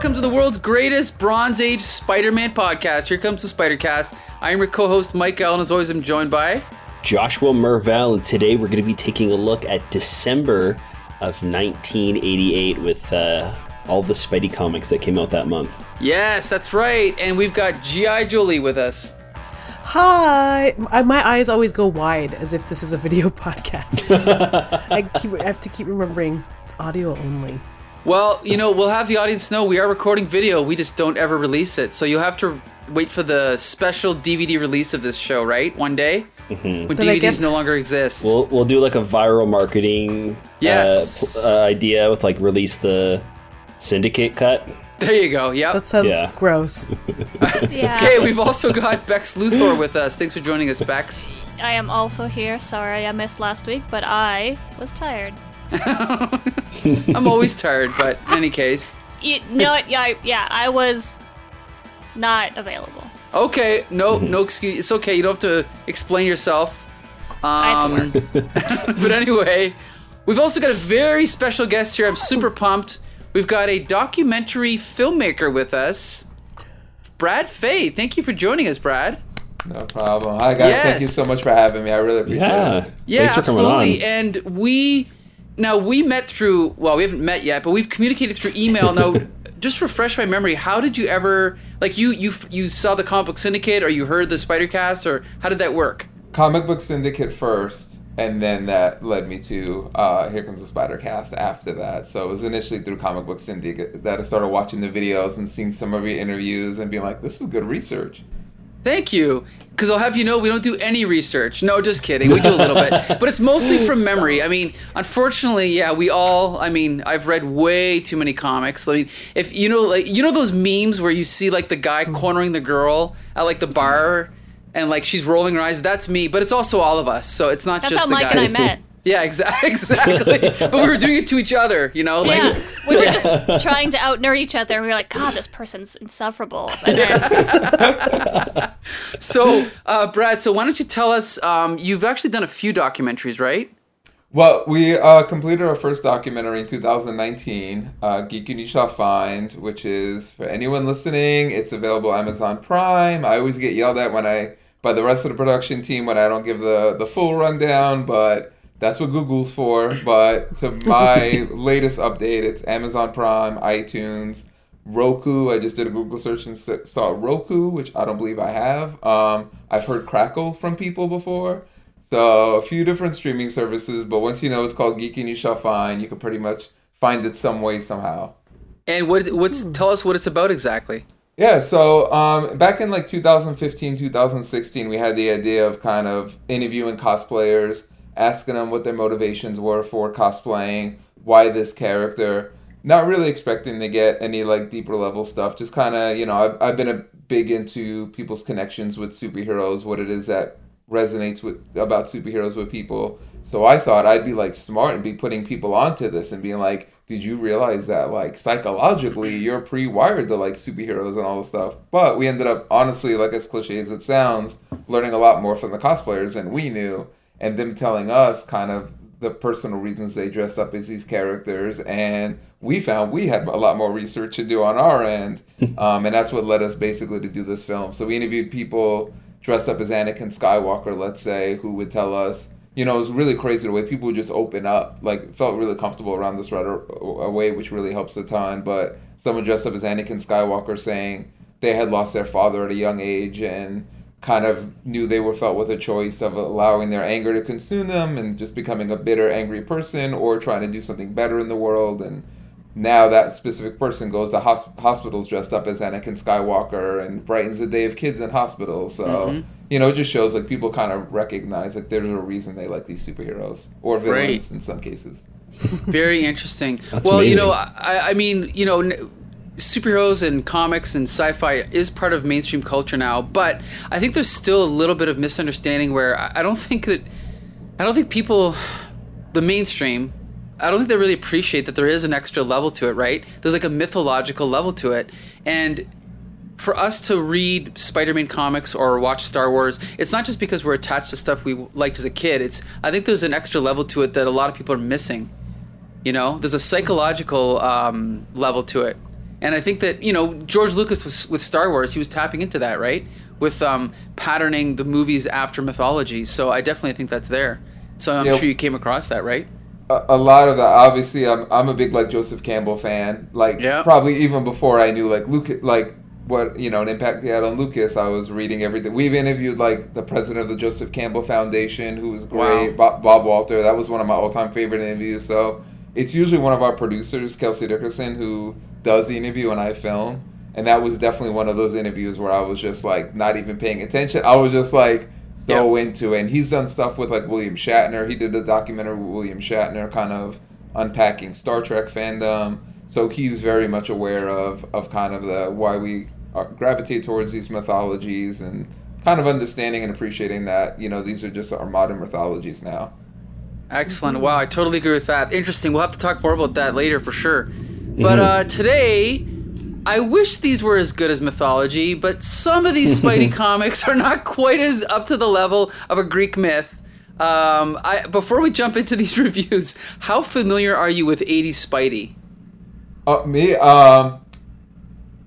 welcome to the world's greatest Bronze Age Spider-Man podcast. Here comes the Spider-Cast. I am your co-host Mike Allen. As always, I'm joined by Joshua Mervell, and today we're going to be taking a look at December of 1988 with uh, all the Spidey comics that came out that month. Yes, that's right. And we've got G.I. Jolie with us. Hi. My, my eyes always go wide as if this is a video podcast. I, keep, I have to keep remembering it's audio only. Well, you know, we'll have the audience know we are recording video. We just don't ever release it. So you'll have to wait for the special DVD release of this show, right? One day when Then DVDs guess- no longer exist. We'll we'll do like a viral marketing Yes. uh, pl- uh, idea with like release the syndicate cut. there you go. Yep. That sounds Yeah. gross. Yeah. Okay, we've also got Bex Luthor with us. Thanks for joining us, Bex. I am also here. Sorry I missed last week, but I was tired. I'm always tired, but in any case. You know what? Yeah, I- yeah, I was not available. Okay, no, no excuse. It's okay. You don't have to explain yourself. I Um, to work. but anyway, we've also got a very special guest here. I'm super pumped. We've got a documentary filmmaker with us, Brad Fay. Thank you for joining us, Brad. No problem. Hi guys, thank you so much for having me. I really appreciate Yeah. it. Yeah, Thanks for absolutely. coming on. And we now we met through well, we haven't met yet, but we've communicated through email. Now, just refresh my memory. How did you ever like you you you saw the comic book syndicate, or you heard the Spider Cast, or how did that work? Comic Book Syndicate first, and then that led me to uh, Here Comes the Spider Cast after that. So it was initially through Comic Book Syndicate that I started watching the videos and seeing some of your interviews and being like, this is good research. Thank you. Because I'll have you know, we don't do any research. No, just kidding. We do a little bit, but it's mostly from memory. I mean, unfortunately, yeah, we all. I mean, I've read way too many comics. I mean, if you know, like you know those memes where you see like the guy mm-hmm. cornering the girl at like the bar, and like she's rolling her eyes. That's me, but it's also all of us. So it's not That's just how the Mike guys. and I met. Yeah, exactly, exactly. but we were doing it to each other, you know, like. yeah, we were just trying to out nerd each other, and we were like, "God, this person's insufferable." And then, So, uh, Brad, so why don't you tell us? Um, you've actually done a few documentaries, right? Well, we uh, completed our first documentary in 2019, uh, Geek and You Shall Find, which is for anyone listening. It's available Amazon Prime. I always get yelled at when I by the rest of the production team when I don't give the the full rundown, but that's what Google's for. But to my latest update, it's Amazon Prime, iTunes, Roku. I just did a Google search and saw Roku, which I don't believe I have. Um, I've heard Crackle from people before. So a few different streaming services, but once you know it's called Geek and You Shall Find, you can pretty much find it some way somehow. And what? What's tell us what it's about exactly? Yeah, so um, back in like 2015, 2016, we had the idea of kind of interviewing cosplayers, asking them what their motivations were for cosplaying, why this character. Not really expecting to get any like deeper level stuff. Just kind of, you know, I've, I've been a big into people's connections with superheroes, what it is that resonates with about superheroes with people. So I thought I'd be like smart and be putting people onto this and being like, did you realize that like psychologically you're pre-wired to like superheroes and all this stuff? But we ended up honestly, like as cliche as it sounds, learning a lot more from the cosplayers than we knew, and them telling us kind of the personal reasons they dress up as these characters and we found we had a lot more research to do on our end um, and that's what led us basically to do this film. So we interviewed people dressed up as anakin skywalker let's say who would tell us you know it was really crazy the way people would just open up like felt really comfortable around this right away which really helps a ton. But someone dressed up as anakin skywalker saying they had lost their father at a young age and kind of knew they were felt with a choice of allowing their anger to consume them and just becoming a bitter, angry person or trying to do something better in the world. And now that specific person goes to hos- hospitals dressed up as Anakin Skywalker and brightens the day of kids in hospitals. So, mm-hmm. you know, it just shows like people kind of recognize like there's a reason they like these superheroes or villains Right. in some cases. Very interesting. That's well, you know, I, I mean, you know, n- superheroes and comics and sci-fi is part of mainstream culture now, but I think there's still a little bit of misunderstanding where I, don't think that I don't think people, the mainstream, I don't think they really appreciate that there is an extra level to it. Right? There's like a mythological level to it, and for us to read Spider-Man comics or watch Star Wars, it's not just because we're attached to stuff we liked as a kid. It's I think there's an extra level to it that a lot of people are missing. You know, there's a psychological um, level to it, And I think that you know George Lucas was with Star Wars, he was tapping into that, right? With um, patterning the movies after mythology. So I definitely think that's there. So I'm Yeah. sure you came across that, right? a, a lot of that obviously I'm, I'm a big like joseph campbell fan like Yeah. probably even before i knew like lucas like what you know an impact he had on lucas i was reading everything we've interviewed like the president of the joseph campbell foundation who was great bob, bob walter that was one of my all-time favorite interviews so it's usually one of our producers kelsey dickerson who does the interview and i film and that was definitely one of those interviews where i was just like not even paying attention i was just like so into it. And he's done stuff with like William Shatner. He did a documentary with William Shatner, kind of unpacking Star Trek fandom. So he's very much aware of of kind of the why we are, gravitate towards these mythologies and kind of understanding and appreciating that you know these are just our modern mythologies now. Excellent. Wow, I totally agree with that. Interesting. We'll have to talk more about that later for sure. But uh, today, I wish these were as good as mythology, but some of these Spidey comics are not quite as up to the level of a Greek myth. Um, I, before we jump into these reviews, how familiar are you with 80s Spidey? Uh, me, um,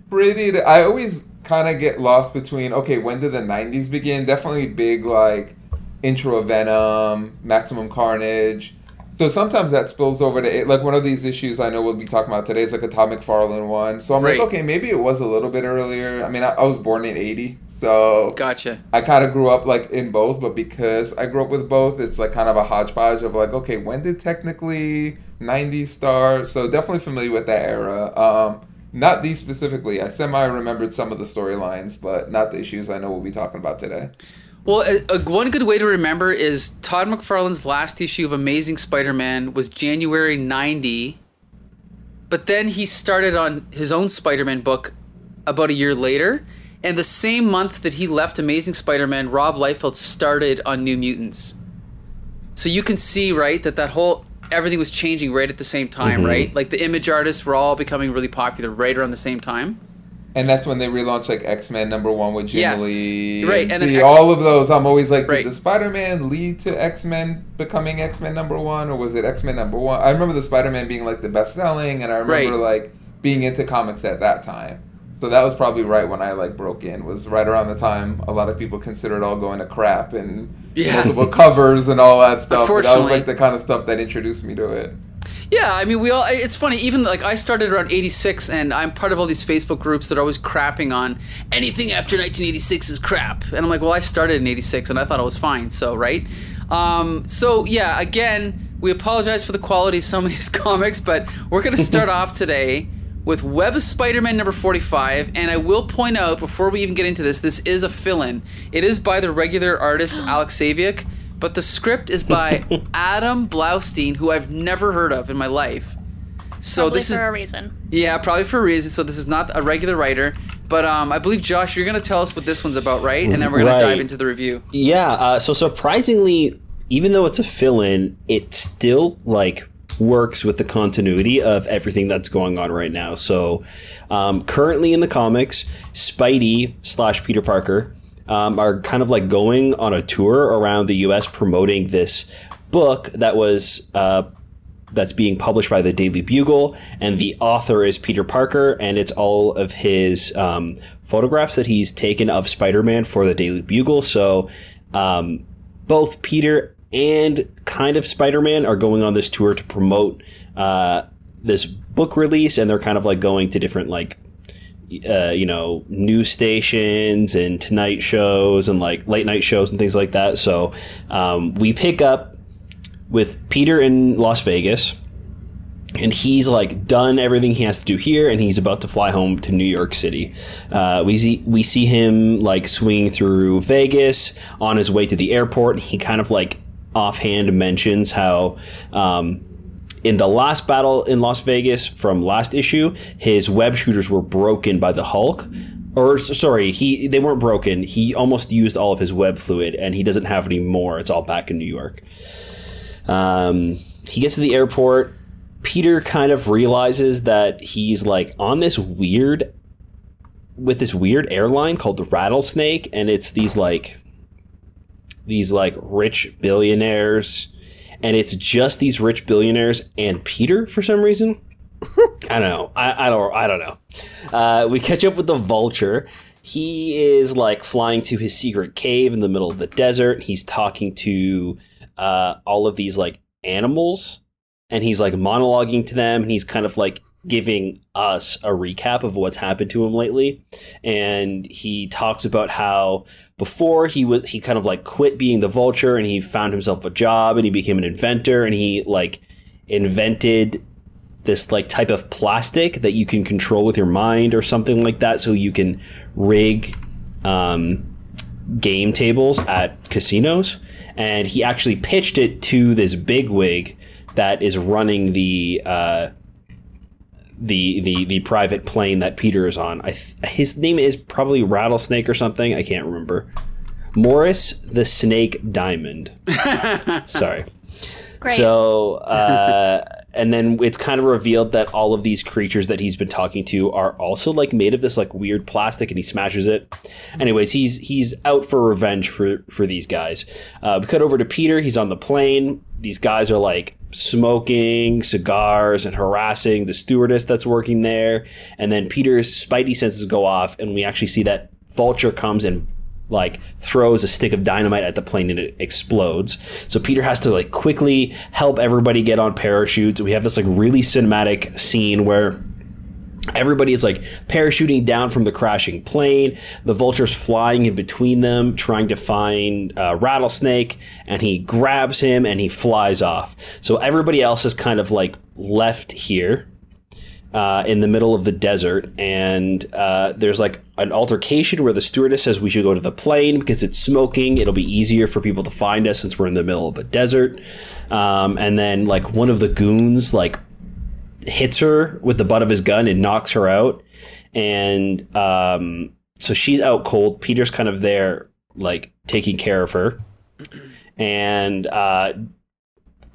pretty. I always kind of get lost between. Okay, when did the '90s begin? Definitely big like intro of Venom, Maximum Carnage. So sometimes that spills over to like one of these issues I know we'll be talking about today is like a Todd McFarlane one. So I'm Right. like, okay, maybe it was a little bit earlier. I mean, I, I was born in '80, so Gotcha. I kind of grew up like in both, but because I grew up with both, it's like kind of a hodgepodge of like, okay, when did technically '90s start? So definitely familiar with that era. Um, not these specifically. I semi remembered some of the storylines, but not the issues I know we'll be talking about today. Well, a, a, one good way to remember is Todd McFarlane's last issue of Amazing Spider-Man was January '90, but then he started on his own Spider-Man book about a year later, and the same month that he left Amazing Spider-Man, Rob Liefeld started on New Mutants. So you can see, right, that that whole everything was changing right at the same time, mm-hmm. right? Like the image artists were all becoming really popular right around the same time. And that's when they relaunched like X Men number one with Jim Yes. Lee. Right, and then see, X- all of those, I'm always like, Right. did the Spider Man lead to X Men becoming X Men number one, or was it X Men number one? I remember the Spider Man being like the best selling, and I remember Right. like being into comics at that time. So that was probably right when I like broke in. Was right around the time a lot of people considered all going to crap and Yeah. multiple covers and all that stuff. But that was like the kind of stuff that introduced me to it. Yeah, I mean, we all. It's funny. Even like I started around '86, and I'm part of all these Facebook groups that are always crapping on anything after 1986 is crap. And I'm like, well, I started in '86, and I thought it was fine. So right. Um, so yeah, again, we apologize for the quality of some of these comics, but we're gonna start off today with Web of Spider-Man number 45, and I will point out before we even get into this, this is a fill-in. It is by the regular artist Alex Saviuk, but the script is by Adam Blaustein, who I've never heard of in my life. So Probably this for is for a reason. yeah, probably for a reason. So this is not a regular writer, but um, I believe Josh, you're gonna tell us what this one's about, right? And then we're gonna dive into the review. Yeah, uh, so surprisingly, even though it's a fill-in, it still like works with the continuity of everything that's going on right now. So, um, currently in the comics, Spidey slash Peter Parker um, are kind of like going on a tour around the U.S. promoting this book that was. Uh, that's being published by the Daily Bugle, and the author is Peter Parker, and it's all of his um, photographs that he's taken of Spider-Man for the Daily Bugle. So um, both Peter and kind of Spider-Man are going on this tour to promote uh, this book release, and they're kind of like going to different like uh, you know, news stations and tonight shows and like late night shows and things like that. So um, we pick up with Peter in Las Vegas, and he's like done everything he has to do here, and he's about to fly home to New York City. Uh, we see we see him like swinging through Vegas on his way to the airport. He kind of like offhand mentions how. Um, in the last battle in Las Vegas from last issue, his web shooters were broken by the Hulk. Or sorry, he they weren't broken. He almost used all of his web fluid, and he doesn't have any more. It's all back in New York. Um, he gets to the airport. Peter kind of realizes that he's like on this weird with this weird airline called the Rattlesnake, and it's these like these like rich billionaires, and it's just these rich billionaires and Peter for some reason. I don't know. I, I don't. I don't know. Uh, we catch up with the vulture. He is like flying to his secret cave in the middle of the desert. He's talking to uh, all of these like animals, and he's like monologuing to them. And he's kind of like giving us a recap of what's happened to him lately. And he talks about how before he was he kind of like quit being the vulture and he found himself a job and he became an inventor and he like invented this like type of plastic that you can control with your mind or something like that so you can rig um, game tables at casinos and he actually pitched it to this bigwig that is running the uh, the the the private plane that Peter is on. I th- his name is probably Rattlesnake or something. I can't remember. Morris the Snake Diamond. Sorry. Great. So, uh, and then it's kind of revealed that all of these creatures that he's been talking to are also like made of this like weird plastic, and he smashes it. Anyways, he's he's out for revenge for for these guys. Uh, we cut over to Peter. He's on the plane. These guys are like smoking cigars and harassing the stewardess that's working there. And then Peter's spidey senses go off, and we actually see that Vulture comes and like throws a stick of dynamite at the plane and it explodes. So Peter has to like quickly help everybody get on parachutes. We have this like really cinematic scene where everybody is like parachuting down from the crashing plane. The vulture's flying in between them, trying to find uh, Rattlesnake, and he grabs him and he flies off. So everybody else is kind of like left here uh, in the middle of the desert, and uh, there's like an altercation where the stewardess says we should go to the plane because it's smoking. It'll be easier for people to find us since we're in the middle of a desert. Um, and then like one of the goons like hits her with the butt of his gun and knocks her out, and um, so she's out cold. Peter's kind of there like taking care of her, and uh,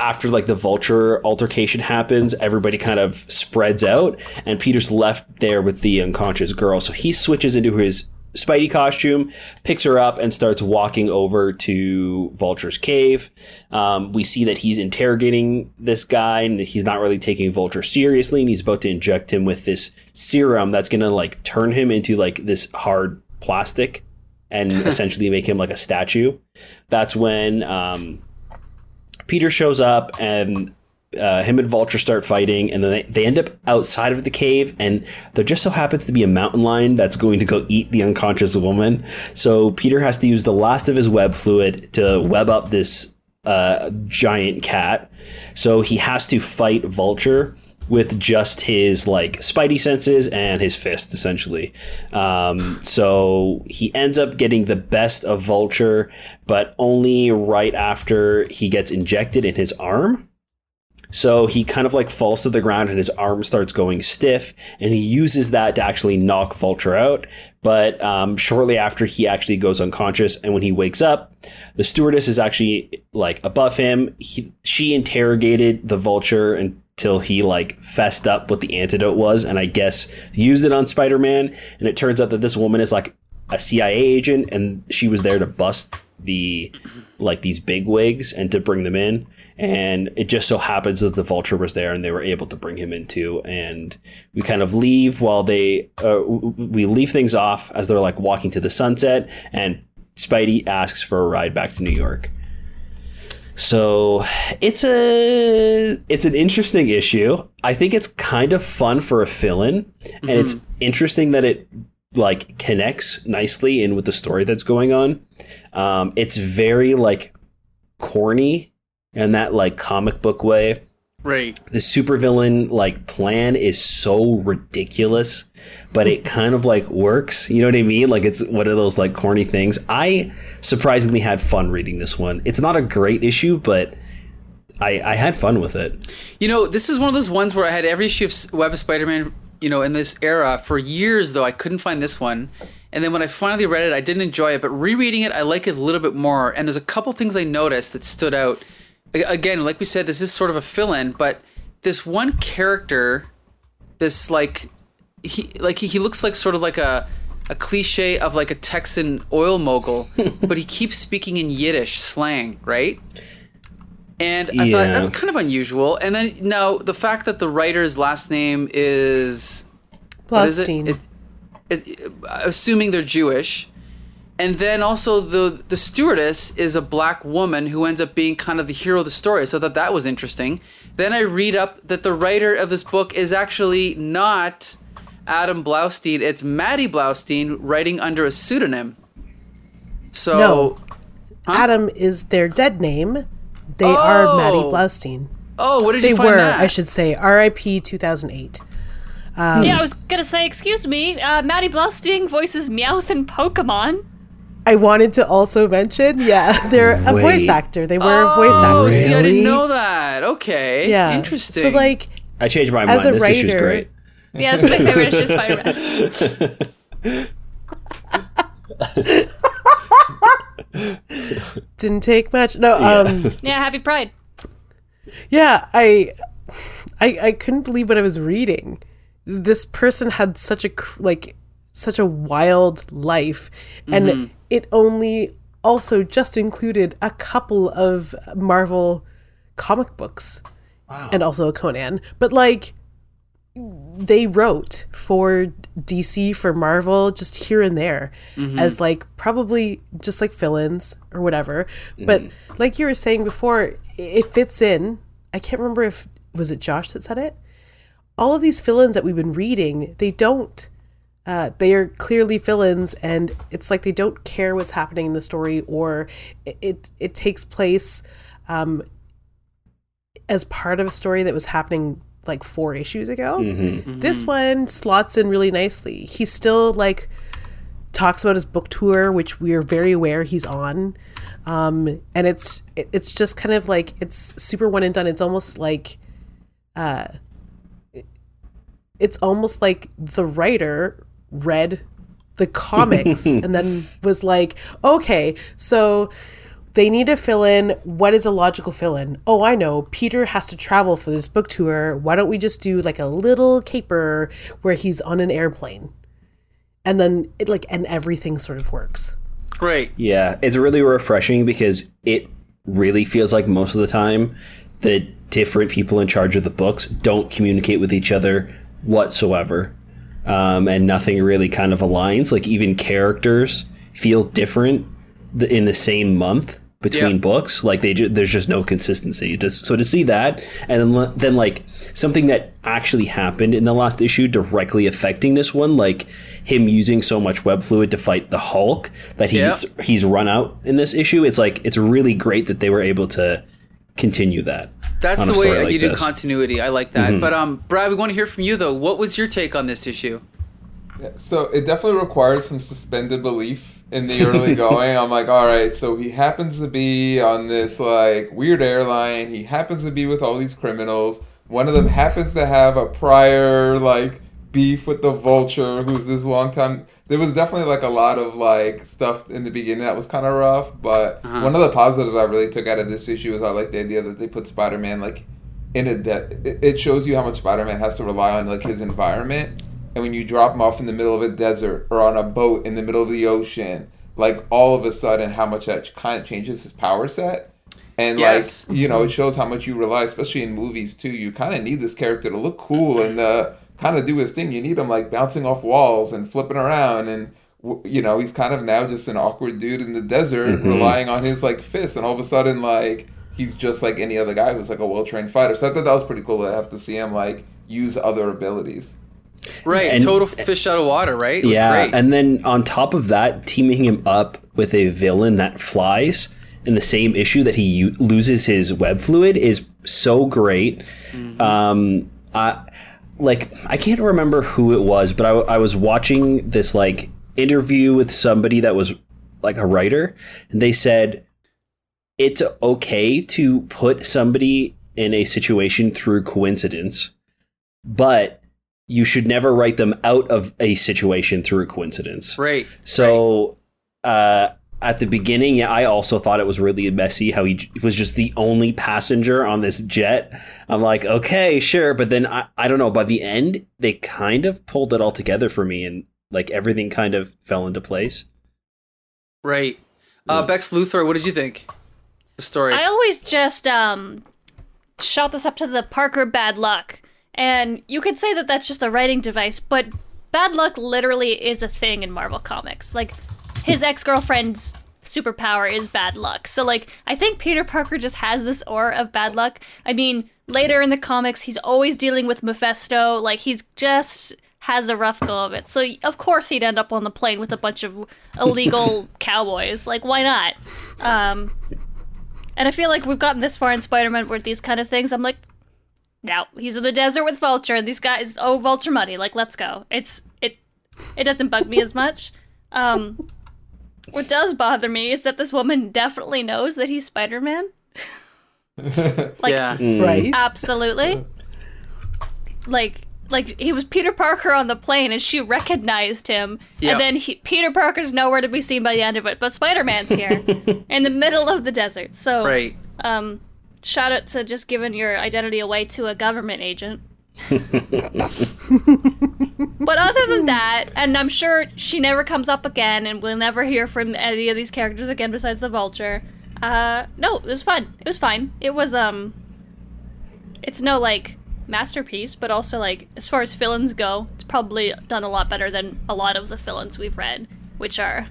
after like the vulture altercation happens, everybody kind of spreads out, and Peter's left there with the unconscious girl. So he switches into his Spidey costume, picks her up, and starts walking over to Vulture's cave. Um, we see that he's interrogating this guy, and he's not really taking Vulture seriously, and he's about to inject him with this serum that's gonna like turn him into like this hard plastic and essentially make him like a statue. That's when um, Peter shows up and uh, him and Vulture start fighting, and then they, they end up outside of the cave, and there just so happens to be a mountain lion that's going to go eat the unconscious woman. So Peter has to use the last of his web fluid to web up this uh, giant cat. So he has to fight Vulture with just his like spidey senses and his fist essentially um, so he ends up getting the best of vulture but only right after he gets injected in his arm so he kind of like falls to the ground and his arm starts going stiff, and he uses that to actually knock Vulture out. But um, shortly after, he actually goes unconscious, and when he wakes up, the stewardess is actually like above him. He, she interrogated the Vulture until he like fessed up what the antidote was, and I guess used it on Spider Man. And it turns out that this woman is like a CIA agent, and she was there to bust the like these big wigs and to bring them in and it just so happens that the vulture was there and they were able to bring him in too. And we kind of leave while they uh, we leave things off as they're like walking to the sunset. And spidey asks for a ride back to new york. So it's a it's an interesting issue. I think it's kind of fun for a fill-in. And it's interesting that it like connects nicely in with the story that's going on. Um, it's very like corny in that like comic book way. Right. The supervillain like plan is so ridiculous, but it kind of like works. You know what I mean? Like it's one of those like corny things. I surprisingly had fun reading this one. It's not a great issue, but I, I had fun with it. You know, this is one of those ones where I had every issue of Web of Spider-Man, you know, in this era for years. Though I couldn't find this one, and then when I finally read it, I didn't enjoy it. But rereading it, I like it a little bit more. And there's a couple things I noticed that stood out. A- Again, like we said, this is sort of a fill-in, but this one character, this like he like he, he looks like sort of like a a cliche of like a Texan oil mogul, but he keeps speaking in Yiddish slang, right? And I Yeah. thought that's kind of unusual. And then now the fact that the writer's last name is what is it? It, it, assuming they're Jewish. And then also the the stewardess is a black woman who ends up being kind of the hero of the story. So I thought that was interesting. Then I read up that the writer of this book is actually not Adam Blaustein. It's Maddie Blaustein writing under a pseudonym. So No. Adam is their dead name. They are Maddie Oh. Blaustein. oh, what did They you find were, that? I should say, RIP 2008. yeah, I was gonna say, excuse me, uh, Maddie Blaustein voices Meowth in Pokemon. I wanted to also mention, yeah, they're a voice actor. They were a voice Oh, actor. see, I didn't know that. Okay, Yeah. interesting. So, like, I changed my As mind. a This issue's great. Yeah, that's my favorite. It's just Spider-Man. didn't take much. No, um, Yeah, Happy Pride. yeah, I, I, I couldn't believe what I was reading. This person had such a like such a wild life, and it only also just included a couple of Marvel comic books, and also Conan. But like, they wrote for DC for Marvel just here and there mm-hmm. as like probably just like fill-ins or whatever. But mm. like you were saying before, it fits in. I can't remember if was it Josh that said it. All of these fill-ins that we've been reading, they don't. Uh, they are clearly fill-ins, and it's like they don't care what's happening in the story, or it it, it takes place um, as part of a story that was happening like four issues ago. This one slots in really nicely. He's still like talks about his book tour, which we are very aware he's on. Um, and it's it- it's just kind of like it's super one and done. It's almost like uh it's almost like the writer read the comics and then was like, okay, so they need to fill in what is a logical fill in. Oh, I know. Peter has to travel for this book tour. Why don't we just do like a little caper where he's on an airplane? And then it like and everything sort of works. Right. Yeah, it's really refreshing because it really feels like most of the time the different people in charge of the books don't communicate with each other whatsoever. Um, and nothing really kind of aligns. Like even characters feel different in the same month between Yeah. books. Like they ju- there's just no consistency. Just, so to see that, and then then like something that actually happened in the last issue directly affecting this one, like him using so much web fluid to fight the Hulk that he's he's run out in this issue. It's like it's really great that they were able to continue that. That's on a the way like you do continuity. I like that. But um, Brad, we want to hear from you though. What was your take on this issue? Yeah, so it definitely required some suspended belief in the early going. I'm like, all right, so he happens to be on this like weird airline. He happens to be with all these criminals. One of them happens to have a prior like beef with the vulture, who's this long time. There was definitely like a lot of like stuff in the beginning that was kind of rough, but one of the positives I really took out of this issue is I like the idea that they put Spider-Man like in a de- it- shows you how much Spider-Man has to rely on like his environment and when you drop him off in the middle of a desert or on a boat in the middle of the ocean like all of a sudden how much that kind of changes his power set and Yes. like you know it shows how much you rely especially in movies too you kind of need this character to look cool and uh, kind of do his thing you need him like bouncing off walls and flipping around and you know he's kind of now just an awkward dude in the desert relying on his like fists and all of a sudden like he's just like any other guy who's like a well-trained fighter so i thought that was pretty cool to have to see him like use other abilities Right. And- Total fish out of water. Right. It was yeah, Great. and then on top of that, teaming him up with a villain that flies in the same issue that he u- loses his web fluid is so great. Um, I like I can't remember who it was, but I, I was watching this like interview with somebody that was like a writer, and they said it's okay to put somebody in a situation through coincidence, but you should never write them out of a situation through coincidence. right. So, uh, at the beginning, yeah, I also thought it was really messy how he was just the only passenger on this jet. I'm like, okay, sure. But then I, I don't know. By the end, they kind of pulled it all together for me and like everything kind of fell into place. Right. Uh, Bex Luthor, what did you think? the story. I always just um shout this up to the Parker bad luck. And you could say that that's just a writing device, but bad luck literally is a thing in Marvel Comics. Like his ex-girlfriend's superpower is bad luck. So like I think Peter Parker just has this aura of bad luck. I mean, later in the comics he's always dealing with Mephisto, like he's just has a rough go of it. So of course he'd end up on the plane with a bunch of illegal cowboys. Like why not? Um and I feel like we've gotten this far in Spider-Man with these kind of things. I'm like, now he's in the desert with Vulture, and these guys, oh, Vulture money, like let's go. It's it, it doesn't bug me as much. Um, what does bother me is that this woman definitely knows that he's Spider-Man. like, yeah. Right? absolutely. Like, like he was Peter Parker on the plane, and she recognized him. Yeah. And then he, Peter Parker's nowhere to be seen by the end of it, but Spider-Man's here in the middle of the desert. So, Right. um, shout out to just giving your identity away to a government agent. But other than that, and I'm sure she never comes up again, and we'll never hear from any of these characters again besides the Vulture. Uh, no, it was fun. It was fine. It was um, it's no like masterpiece, but also like as far as villains go, it's probably done a lot better than a lot of the villains we've read, which are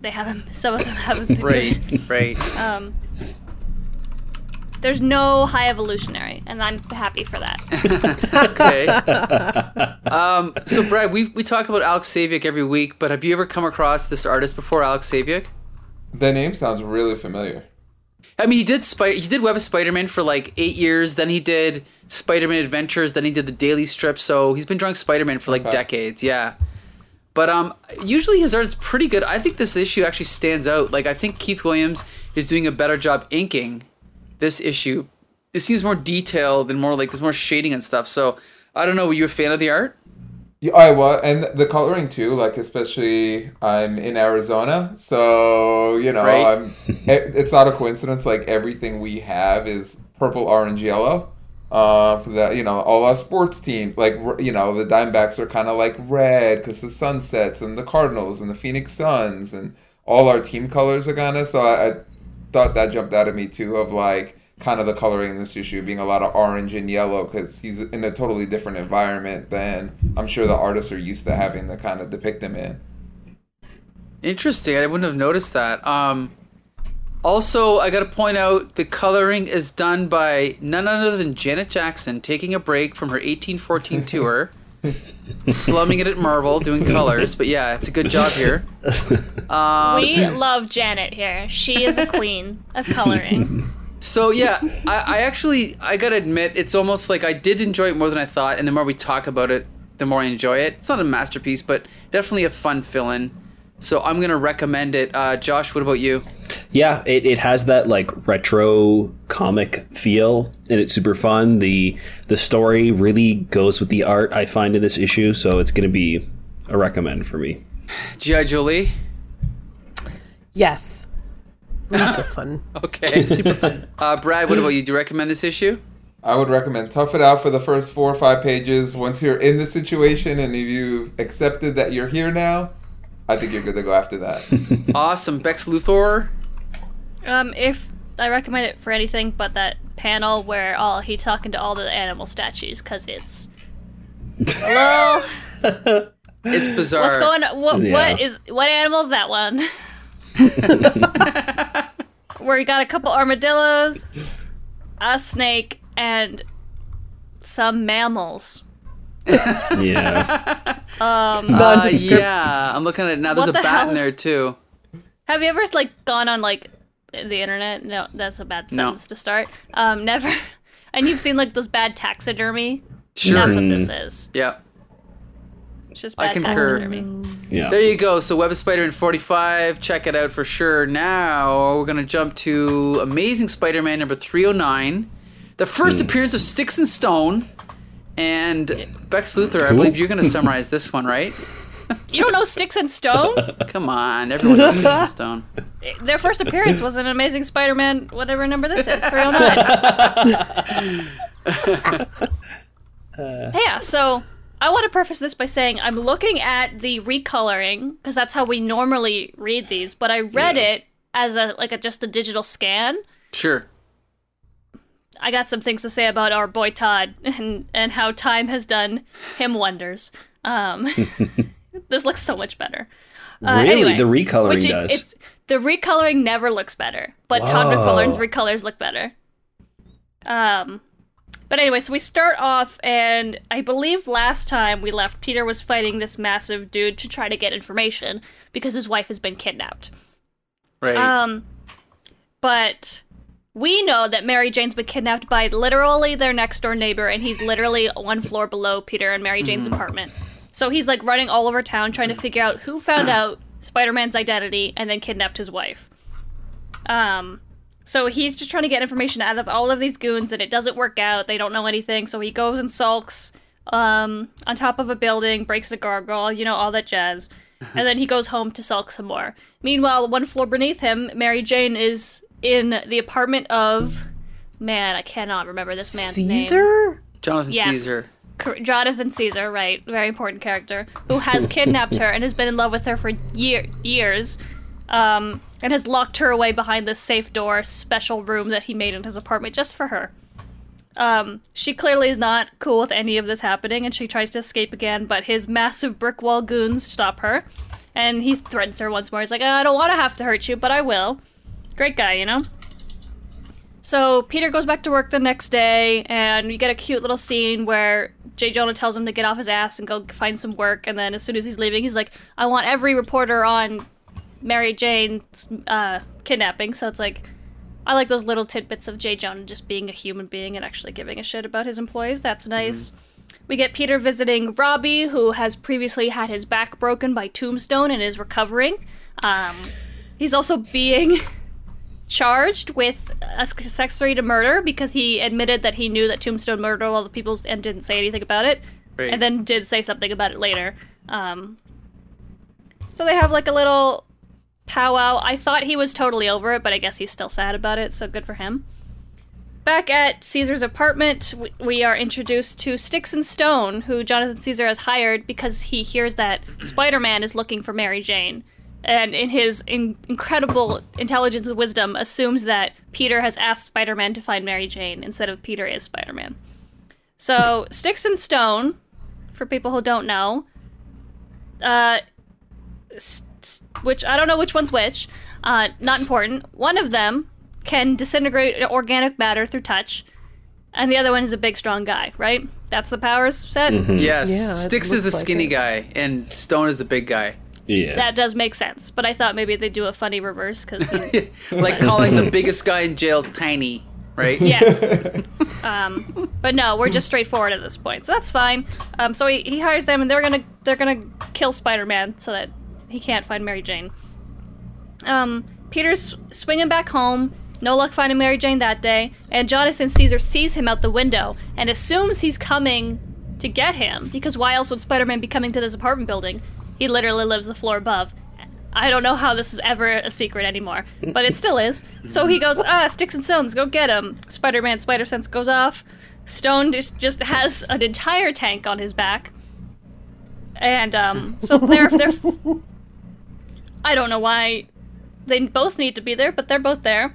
they haven't some of them haven't been. Right. Right. Um, there's no high evolutionary, and I'm happy for that. Okay. um, so, Brad, we, we talk about Alex Saviuk every week, but have you ever come across this artist before, Alex Saviuk? The name sounds really familiar. I mean, he did Spy- he did Web of Spider-Man for like eight years. Then he did Spider-Man Adventures. Then he did the Daily Strip. So he's been drawing Spider-Man for like Okay. decades. Yeah. But um, usually his art's pretty good. I think this issue actually stands out. Like I think Keith Williams is doing a better job inking this issue. It seems more detailed and more like there's more shading and stuff. So I don't know. Were you a fan of the art? Yeah, I was, and the coloring too. Like especially, I'm in Arizona, so you know, Right. I'm. it- It's not a coincidence. Like everything we have is purple, orange, yellow. Uh, for that, you know, all our sports teams, like you know, the Diamondbacks are kind of like red because the Sunsets and the Cardinals and the Phoenix Suns and all our team colors are kind of. So I, I thought that jumped out at me too, of like kind of the coloring in this issue being a lot of orange and yellow because he's in a totally different environment than I'm sure the artists are used to having to kind of depict him in. Interesting. I wouldn't have noticed that. Um, also, I got to point out the coloring is done by none other than Janet Jackson taking a break from her 1814 tour, slumming it at Marvel, doing colors. But yeah, it's a good job here. Um, we love Janet here. She is a queen of coloring. So yeah, I, I actually I gotta admit it's almost like I did enjoy it more than I thought, and the more we talk about it, the more I enjoy it. It's not a masterpiece, but definitely a fun fill-in. So I'm gonna recommend it. Uh, Josh, what about you? Yeah, it, it has that like retro comic feel and it's super fun. The the story really goes with the art I find in this issue, so it's gonna be a recommend for me. G.I. Jolie. Yes. Read this one. Okay. Super fun. Uh, Brad, what about you? Do you recommend this issue? I would recommend tough it out for the first four or five pages. Once you're in the situation and if you've accepted that you're here now, I think you're good to go after that. Awesome. Bex Luthor. Um, if I recommend it for anything but that panel where all he talking to all the animal statues, because it's a little. It's bizarre. What's going on? What, Yeah. what is what animal's that one? Where you got a couple armadillos, a snake, and some mammals. Yeah. Uh, yeah, I'm looking at it now. There's What a the bat hell in there too. Have you ever like gone on like the internet? No, that's a bad No. sentence to start. Um, never. And you've seen like those bad taxidermy. Sure. That's what this is. Yeah. It's just I bad concur. taxidermy. Yeah. There you go. So Web of Spider-Man 45. Check it out for sure. Now we're gonna jump to Amazing Spider-Man number 309. The first appearance of Sticks and Stone. And Bex Luthor, I believe you're gonna summarize this one, right? You don't know Sticks and Stone? Come on, everyone knows Sticks and Stone. Their first appearance was an Amazing Spider-Man, whatever number this is, 309. yeah, so I want to preface this by saying I'm looking at the recoloring because that's how we normally read these, but I read Yeah. it as a like a just a digital scan. Sure. I got some things to say about our boy Todd and and how time has done him wonders. Um, this looks so much better. Uh, really, anyway, the recoloring which does. it's, it's the recoloring never looks better, but Todd Whoa. McFarlane's recolors look better. Um, but anyway, so we start off, and I believe last time we left, Peter was fighting this massive dude to try to get information because his wife has been kidnapped. Right. Um, but we know that Mary Jane's been kidnapped by literally their next door neighbor, and he's literally one floor below Peter and Mary Jane's apartment. So he's like running all over town trying to figure out who found out Spider Man's identity and then kidnapped his wife. Um, so he's just trying to get information out of all of these goons, and it doesn't work out. They don't know anything, so he goes and sulks um, on top of a building, breaks a gargoyle, you know, all that jazz. And then he goes home to sulk some more. Meanwhile, one floor beneath him, Mary Jane is in the apartment of. Man, I cannot remember this man's name. Caesar? Jonathan yes. Caesar. Cor- Jonathan Caesar, right? Very important character who has kidnapped her and has been in love with her for year- years, um, and has locked her away behind this safe door, special room that he made in his apartment just for her. Um, she clearly is not cool with any of this happening, and she tries to escape again, but his massive brick wall goons stop her, and he threatens her once more. He's like, "I don't want to have to hurt you, but I will." Great guy, you know. So Peter goes back to work the next day, and we get a cute little scene where Jay Jonah tells him to get off his ass and go find some work. And then as soon as he's leaving, he's like, "I want every reporter on Mary Jane's uh, kidnapping." So it's like, I like those little tidbits of Jay Jonah just being a human being and actually giving a shit about his employees. That's nice. We get Peter visiting Robbie, who has previously had his back broken by Tombstone and is recovering. Um, he's also being charged with a accessory to murder because he admitted that he knew that Tombstone murdered all the people and didn't say anything about it, Right. and then did say something about it later. Um, so they have like a little powwow. I thought he was totally over it, but I guess he's still sad about it, so good for him. Back at Caesar's apartment, we- we are introduced to Sticks and Stone, who Jonathan Caesar has hired because he hears that Spider Man is looking for Mary Jane. And in his in- incredible intelligence and wisdom, assumes that Peter has asked Spider Man to find Mary Jane instead of Peter is Spider Man. So, Sticks and Stone, for people who don't know, uh, s- s- which I don't know which one's which, uh, not important. One of them can disintegrate organic matter through touch, and the other one is a big, strong guy. Right? That's the powers set. Yes. Yeah, Sticks is the looks like skinny it. guy, and Stone is the big guy. Yeah. That does make sense, but I thought maybe they'd do a funny reverse because like calling the biggest guy in jail tiny, right? yes. Um, but no, we're just straightforward at this point, so that's fine. Um, so he, he hires them, and they're gonna they're gonna kill Spider-Man so that he can't find Mary Jane. Um, Peter's swinging back home. No luck finding Mary Jane that day, and Jonathan Caesar sees him out the window and assumes he's coming to get him because why else would Spider-Man be coming to this apartment building? He literally lives the floor above. I don't know how this is ever a secret anymore, but it still is. So he goes, ah, sticks and stones, go get him. Spider-Man spider sense goes off. Stone just just has an entire tank on his back, and um, so they're they're. I don't know why they both need to be there, but they're both there.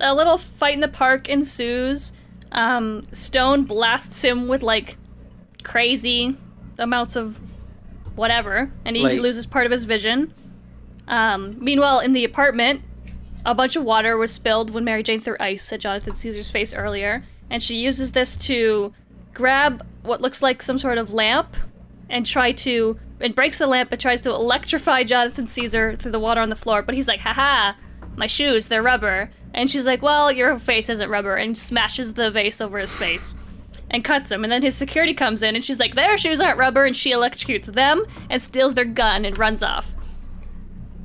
A little fight in the park ensues. Um, Stone blasts him with like crazy amounts of whatever, and he Like- loses part of his vision. Um, meanwhile, in the apartment, a bunch of water was spilled when Mary Jane threw ice at Jonathan Caesar's face earlier, and she uses this to grab what looks like some sort of lamp and try to and breaks the lamp and tries to electrify Jonathan Caesar through the water on the floor. But he's like, haha, my shoes, they're rubber. And she's like, well, your face isn't rubber, and smashes the vase over his face and cuts him. And then his security comes in and she's like, their shoes aren't rubber, and she electrocutes them and steals their gun and runs off.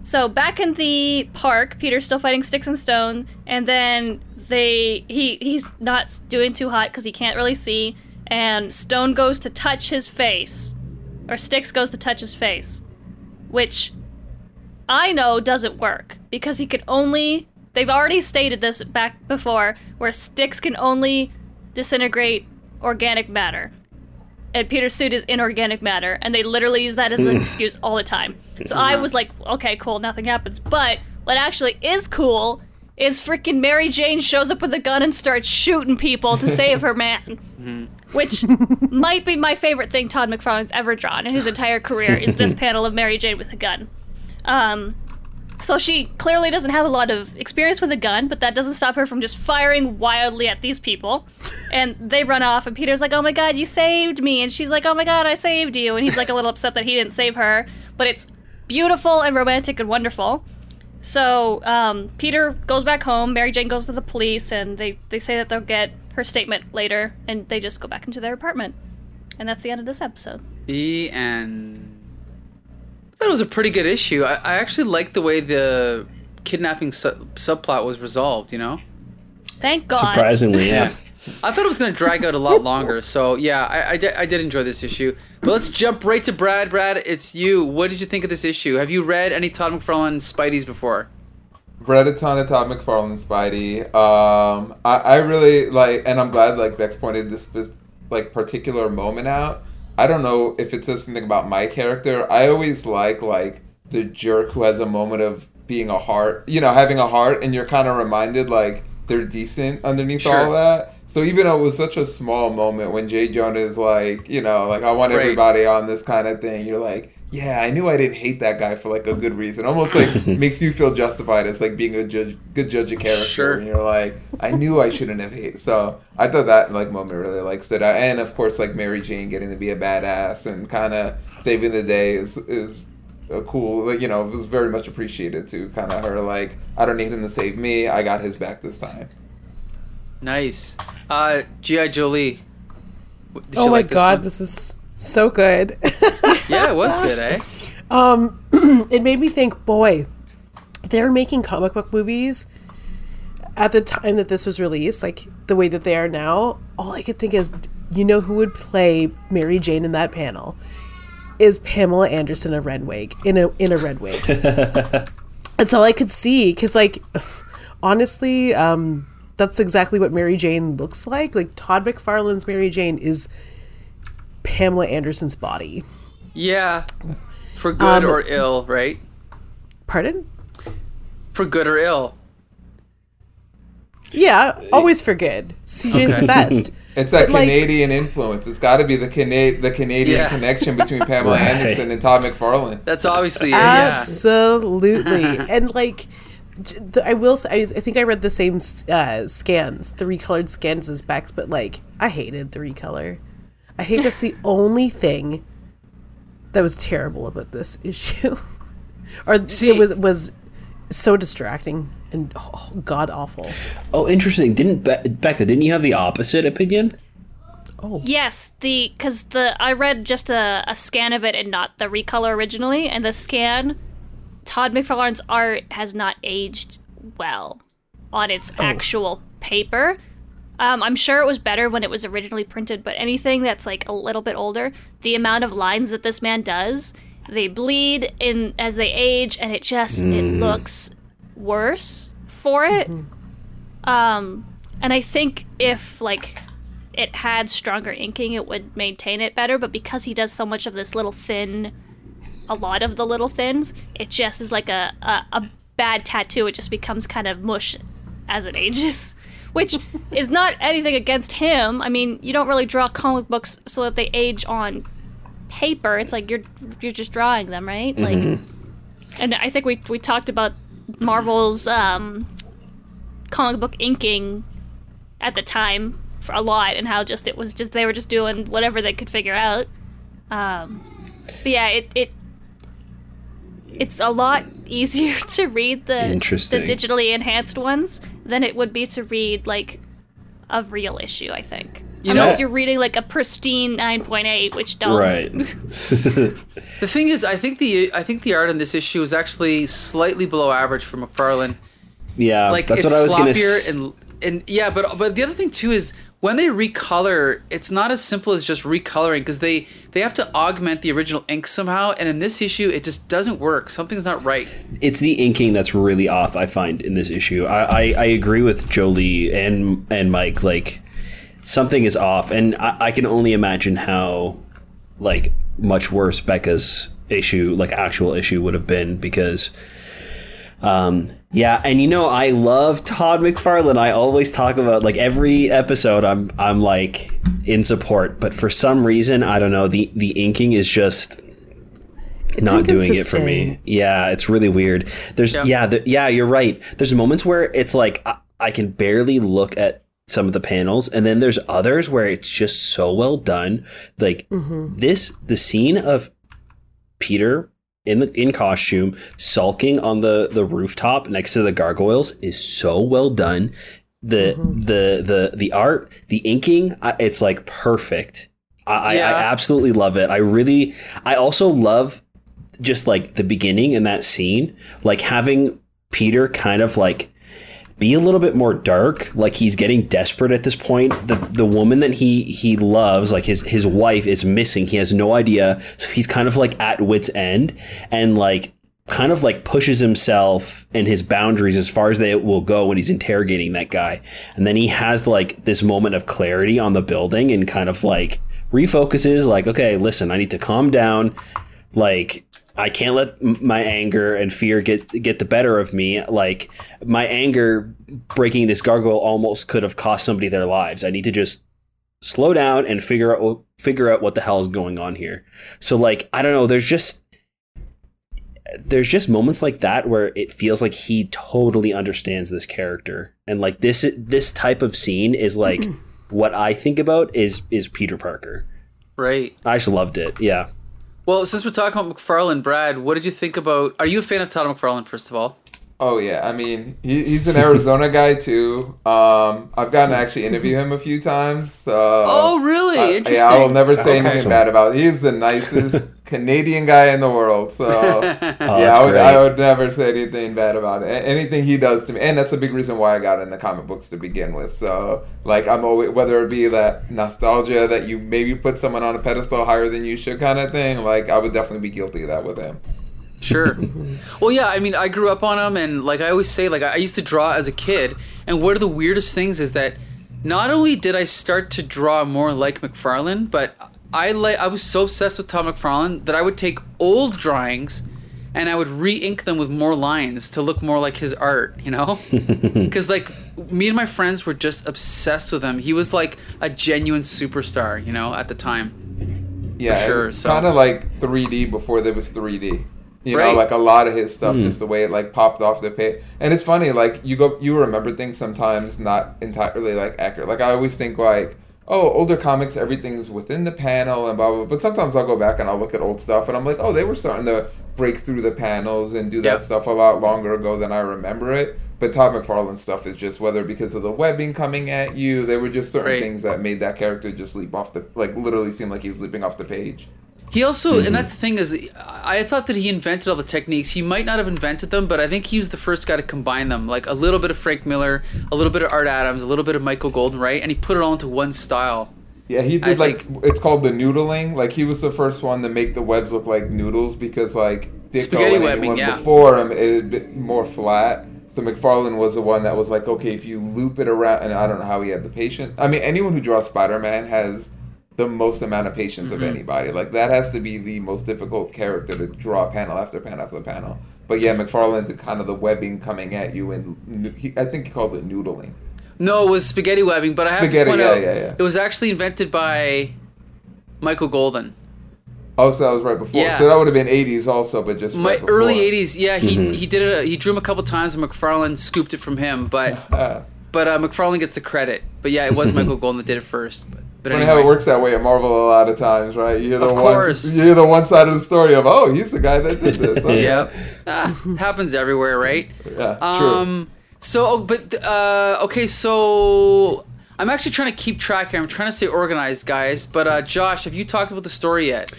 So back in the park, Peter's still fighting sticks and stone, and then they he he's not doing too hot because he can't really see, and Stone goes to touch his face, or Sticks goes to touch his face, which I know doesn't work because he could only. They've already stated this back before, where Sticks can only disintegrate organic matter and Peter's suit is inorganic matter, and they literally use that as an excuse all the time. So I was like, okay, cool, nothing happens. But what actually is cool is freaking Mary Jane shows up with a gun and starts shooting people to save her man. Which might be my favorite thing Todd McFarlane's ever drawn in his entire career is this panel of Mary Jane with a gun. Um, so she clearly doesn't have a lot of experience with a gun, but that doesn't stop her from just firing wildly at these people. And they run off, and Peter's like, "Oh my god, you saved me!" And she's like, "Oh my god, I saved you!" And he's like a little upset that he didn't save her, but it's beautiful and romantic and wonderful. So um, Peter goes back home. Mary Jane goes to the police, and they they say that they'll get her statement later, and they just go back into their apartment. And that's the end of this episode. The end. I thought it was a pretty good issue. I, I actually liked the way the kidnapping su- subplot was resolved. You know, Thank God. Surprisingly, yeah. I thought it was going to drag out a lot longer. So yeah, I, I, did, I did enjoy this issue. But let's jump right to Brad. Brad, it's you. What did you think of this issue? Have you read any Todd McFarlane Spideys before? read a ton of Todd McFarlane Spidey. Um, I, I really like, and I'm glad like Bex pointed this spe- like particular moment out. I don't know if it says something about my character. I always like like the jerk who has a moment of being a heart, you know, having a heart, and you're kind of reminded like they're decent underneath Sure. all that. So even though it was such a small moment when Jay Jonah is like, you know, like I want Right. everybody on this kind of thing, you're like, yeah, I knew I didn't hate that guy for like a good reason. Almost like makes you feel justified as like being a judge, good judge of character. Sure. And you're like, I knew I shouldn't have hated. So I thought that like moment really like stood out. And of course, like Mary Jane getting to be a badass and kind of saving the day is is a cool. Like you know, it was very much appreciated too. Kind of her like, I don't need him to save me. I got his back this time. Nice. Nice. Uh, G.I. Jolie. did Oh my like god, one? this is so good. Yeah, it was good, eh? Um, it made me think, boy, they're making comic book movies at the time that this was released, like the way that they are now, all I could think is, you know, who would play Mary Jane in that panel is Pamela Anderson a red wig in a in a red wig. That's all I could see because, like, honestly, um, that's exactly what Mary Jane looks like. Like Todd McFarlane's Mary Jane is Pamela Anderson's body. Yeah. For good Um, or ill, right? Pardon? For good or ill. Yeah, always for good. CJ's Okay. the best. It's that But, like- Canadian influence. It's got to be the Cana- the Canadian Yeah. connection between Pamela Right. Anderson and Todd McFarlane. That's obviously it, yeah. Absolutely. and like, I will say, I, I think I read the same uh, scans, three colored scans as Bex, but like, I hated three recolor. I think that's the only thing that was terrible about this issue. or See- it was was so distracting and god awful. Oh, interesting. Didn't Be- Becca? Didn't you have the opposite opinion? Oh. Yes, the because the I read just a, a scan of it and not the recolor originally, and the scan, Todd McFarlane's art has not aged well on its oh. actual paper. Um, I'm sure it was better when it was originally printed, but anything that's like a little bit older, the amount of lines that this man does, they bleed in as they age, and it just it looks worse for it. Um, and I think if like it had stronger inking, it would maintain it better. But because he does so much of this little thin, a lot of the little thins, it just is like a a, a bad tattoo. It just becomes kind of mush as it ages. Which is not anything against him. I mean, you don't really draw comic books so that they age on paper. It's like you're you're just drawing them, right? Like, and I think we we talked about Marvel's um, comic book inking at the time for a lot and how just it was just they were just doing whatever they could figure out um but yeah it it it's a lot easier to read the the digitally enhanced ones than it would be to read like a real issue i think You unless know- you're reading like a pristine 9.8 which don't Right. The thing is, I think the I think the art in this issue is actually slightly below average for McFarlane. yeah, Like that's it's what I was gonna. sloppier and and yeah, but but the other thing too is when they recolor, it's not as simple as just recoloring because they they have to augment the original ink somehow, and in this issue, it just doesn't work. Something's not right. it's the inking that's really off. I find in this issue. I, I, I agree with Jolie and and Mike. Like something is off, and I, I can only imagine how like much worse Becca's issue, like actual issue, would have been because Um, yeah, and you know I love Todd McFarlane. I always talk about like every episode. I'm I'm like in support, but for some reason I don't know the the inking is just not doing it for me. Yeah, it's really weird. There's Yeah. yeah, the, yeah, you're right. There's moments where it's like I, I can barely look at some of the panels, and then there's others where it's just so well done. Like this, the scene of Peter in the in costume sulking on the the rooftop next to the gargoyles is so well done. The mm-hmm. the the the art, the inking, it's like perfect. I, I, I absolutely love it. I really, I also love just like the beginning in that scene, like having Peter kind of like be a little bit more dark like he's getting desperate at this point. The the woman that he he loves like his his wife is missing. He has no idea. So he's kind of like at wit's end and like kind of like pushes himself and his boundaries as far as they will go when he's interrogating that guy. And then he has like this moment of clarity on the building and kind of like refocuses like okay listen i need to calm down. Like I can't let my anger and fear get get the better of me. Like my anger breaking this gargoyle almost could have cost somebody their lives. I need to just slow down and figure out figure out what the hell is going on here. So like I don't know, there's just there's just moments like that where it feels like he totally understands this character. And like this this type of scene is like what I think about is is Peter Parker. Right. I just loved it. Yeah. Well, since we're talking about McFarlane, Brad, what did you think about? Are you a fan of Todd McFarlane? First of all, Oh yeah, I mean he, he's an Arizona guy too. Um, I've gotten to actually interview him a few times. So Oh, really? I- Interesting. Yeah, I will never That's say anything awesome. bad about. It. He's the nicest Canadian guy in the world. So Oh, yeah, I would. I would never say anything bad about it. Anything he does to me, and that's a big reason why I got in the comic books to begin with. So like I'm always whether it be that nostalgia that you maybe put someone on a pedestal higher than you should kind of thing. Like I would definitely be guilty of that with him. Sure. well, yeah. I mean, I grew up on him, and like I always say, like I used to draw as a kid, and one of the weirdest things is that not only did I start to draw more like McFarlane, but I like I was so obsessed with Todd McFarlane that I would take old drawings and I would re-ink them with more lines to look more like his art, you know? Because like me and my friends were just obsessed with him. He was like a genuine superstar, you know, at the time. Yeah, sure, so- kind of like 3D before there was 3D. You Right. know, like a lot of his stuff, hmm. just the way it like popped off the page. And it's funny, like you go, you remember things sometimes not entirely like accurate. Like I always think like, oh, older comics, everything's within the panel and blah blah. But sometimes I'll go back and I'll look at old stuff and I'm like, oh, they were starting to break through the panels and do that Yep. stuff a lot longer ago than I remember it. But Todd McFarlane stuff is just whether because of the webbing coming at you, there were just certain Right. things that made that character just leap off the like literally seem like he was leaping off the page. He also, Mm-hmm. and that's the thing is, I thought that he invented all the techniques. He might not have invented them, but I think he was the first guy to combine them. Like a little bit of Frank Miller, a little bit of Art Adams, a little bit of Michael Golden, right? And he put it all into one style. Yeah, he I did like think- it's called the noodling. Like he was the first one to make the webs look like noodles because like Dick Spaghetti and webbing, anyone yeah. before him it had been more flat. So McFarlane was the one that was like, okay, if you loop it around, and I don't know how he had the patience. I mean, anyone who draws Spider Man has the most amount of patience Mm-hmm. of anybody. Like that has to be the most difficult character to draw panel after panel after panel. But yeah, McFarlane did kind of the webbing coming at you, and he, I think he called it noodling. No, it was spaghetti webbing, but I have Spaghetti, to point yeah, out yeah, yeah. it was actually invented by Michael Golden. Oh, so that was right before. Yeah. So that would have been '80s also, but just My right before. early '80s, yeah, he Mm-hmm. he did it. He drew him a couple times, and McFarlane scooped it from him. But but uh, McFarlane gets the credit. But yeah, it was Michael Golden that did it first. But, but Funny anyway, how it works that way at Marvel a lot of times, right? You hear the Of one, course. you hear the one side of the story of, oh, he's the guy that did this. Okay. Yeah, ah, happens everywhere, right? yeah, true. Um. So, oh, but uh, okay. So I'm actually trying to keep track here. I'm trying to stay organized, guys. But uh, Josh, have you talked about the story yet?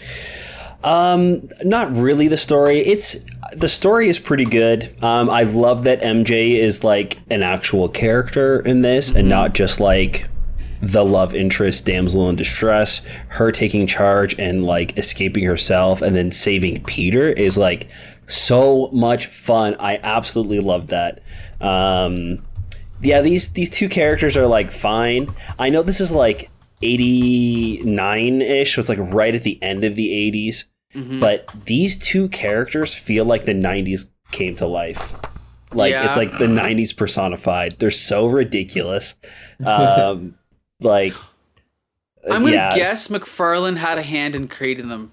Um, not really the story. It's the story is pretty good. Um, I love that MJ is like an actual character in this, and not just like the love interest damsel in distress. Her taking charge and like escaping herself, and then saving Peter is like so much fun. I absolutely love that. Um, yeah, these these two characters are like fine. I know this is like 89 ish, so it's like right at the end of the 80s. But these two characters feel like the 90s came to life. Like Yeah. it's like the '90s personified. They're so ridiculous. Um, like uh, I'm gonna yeah. guess McFarlane had a hand in creating them.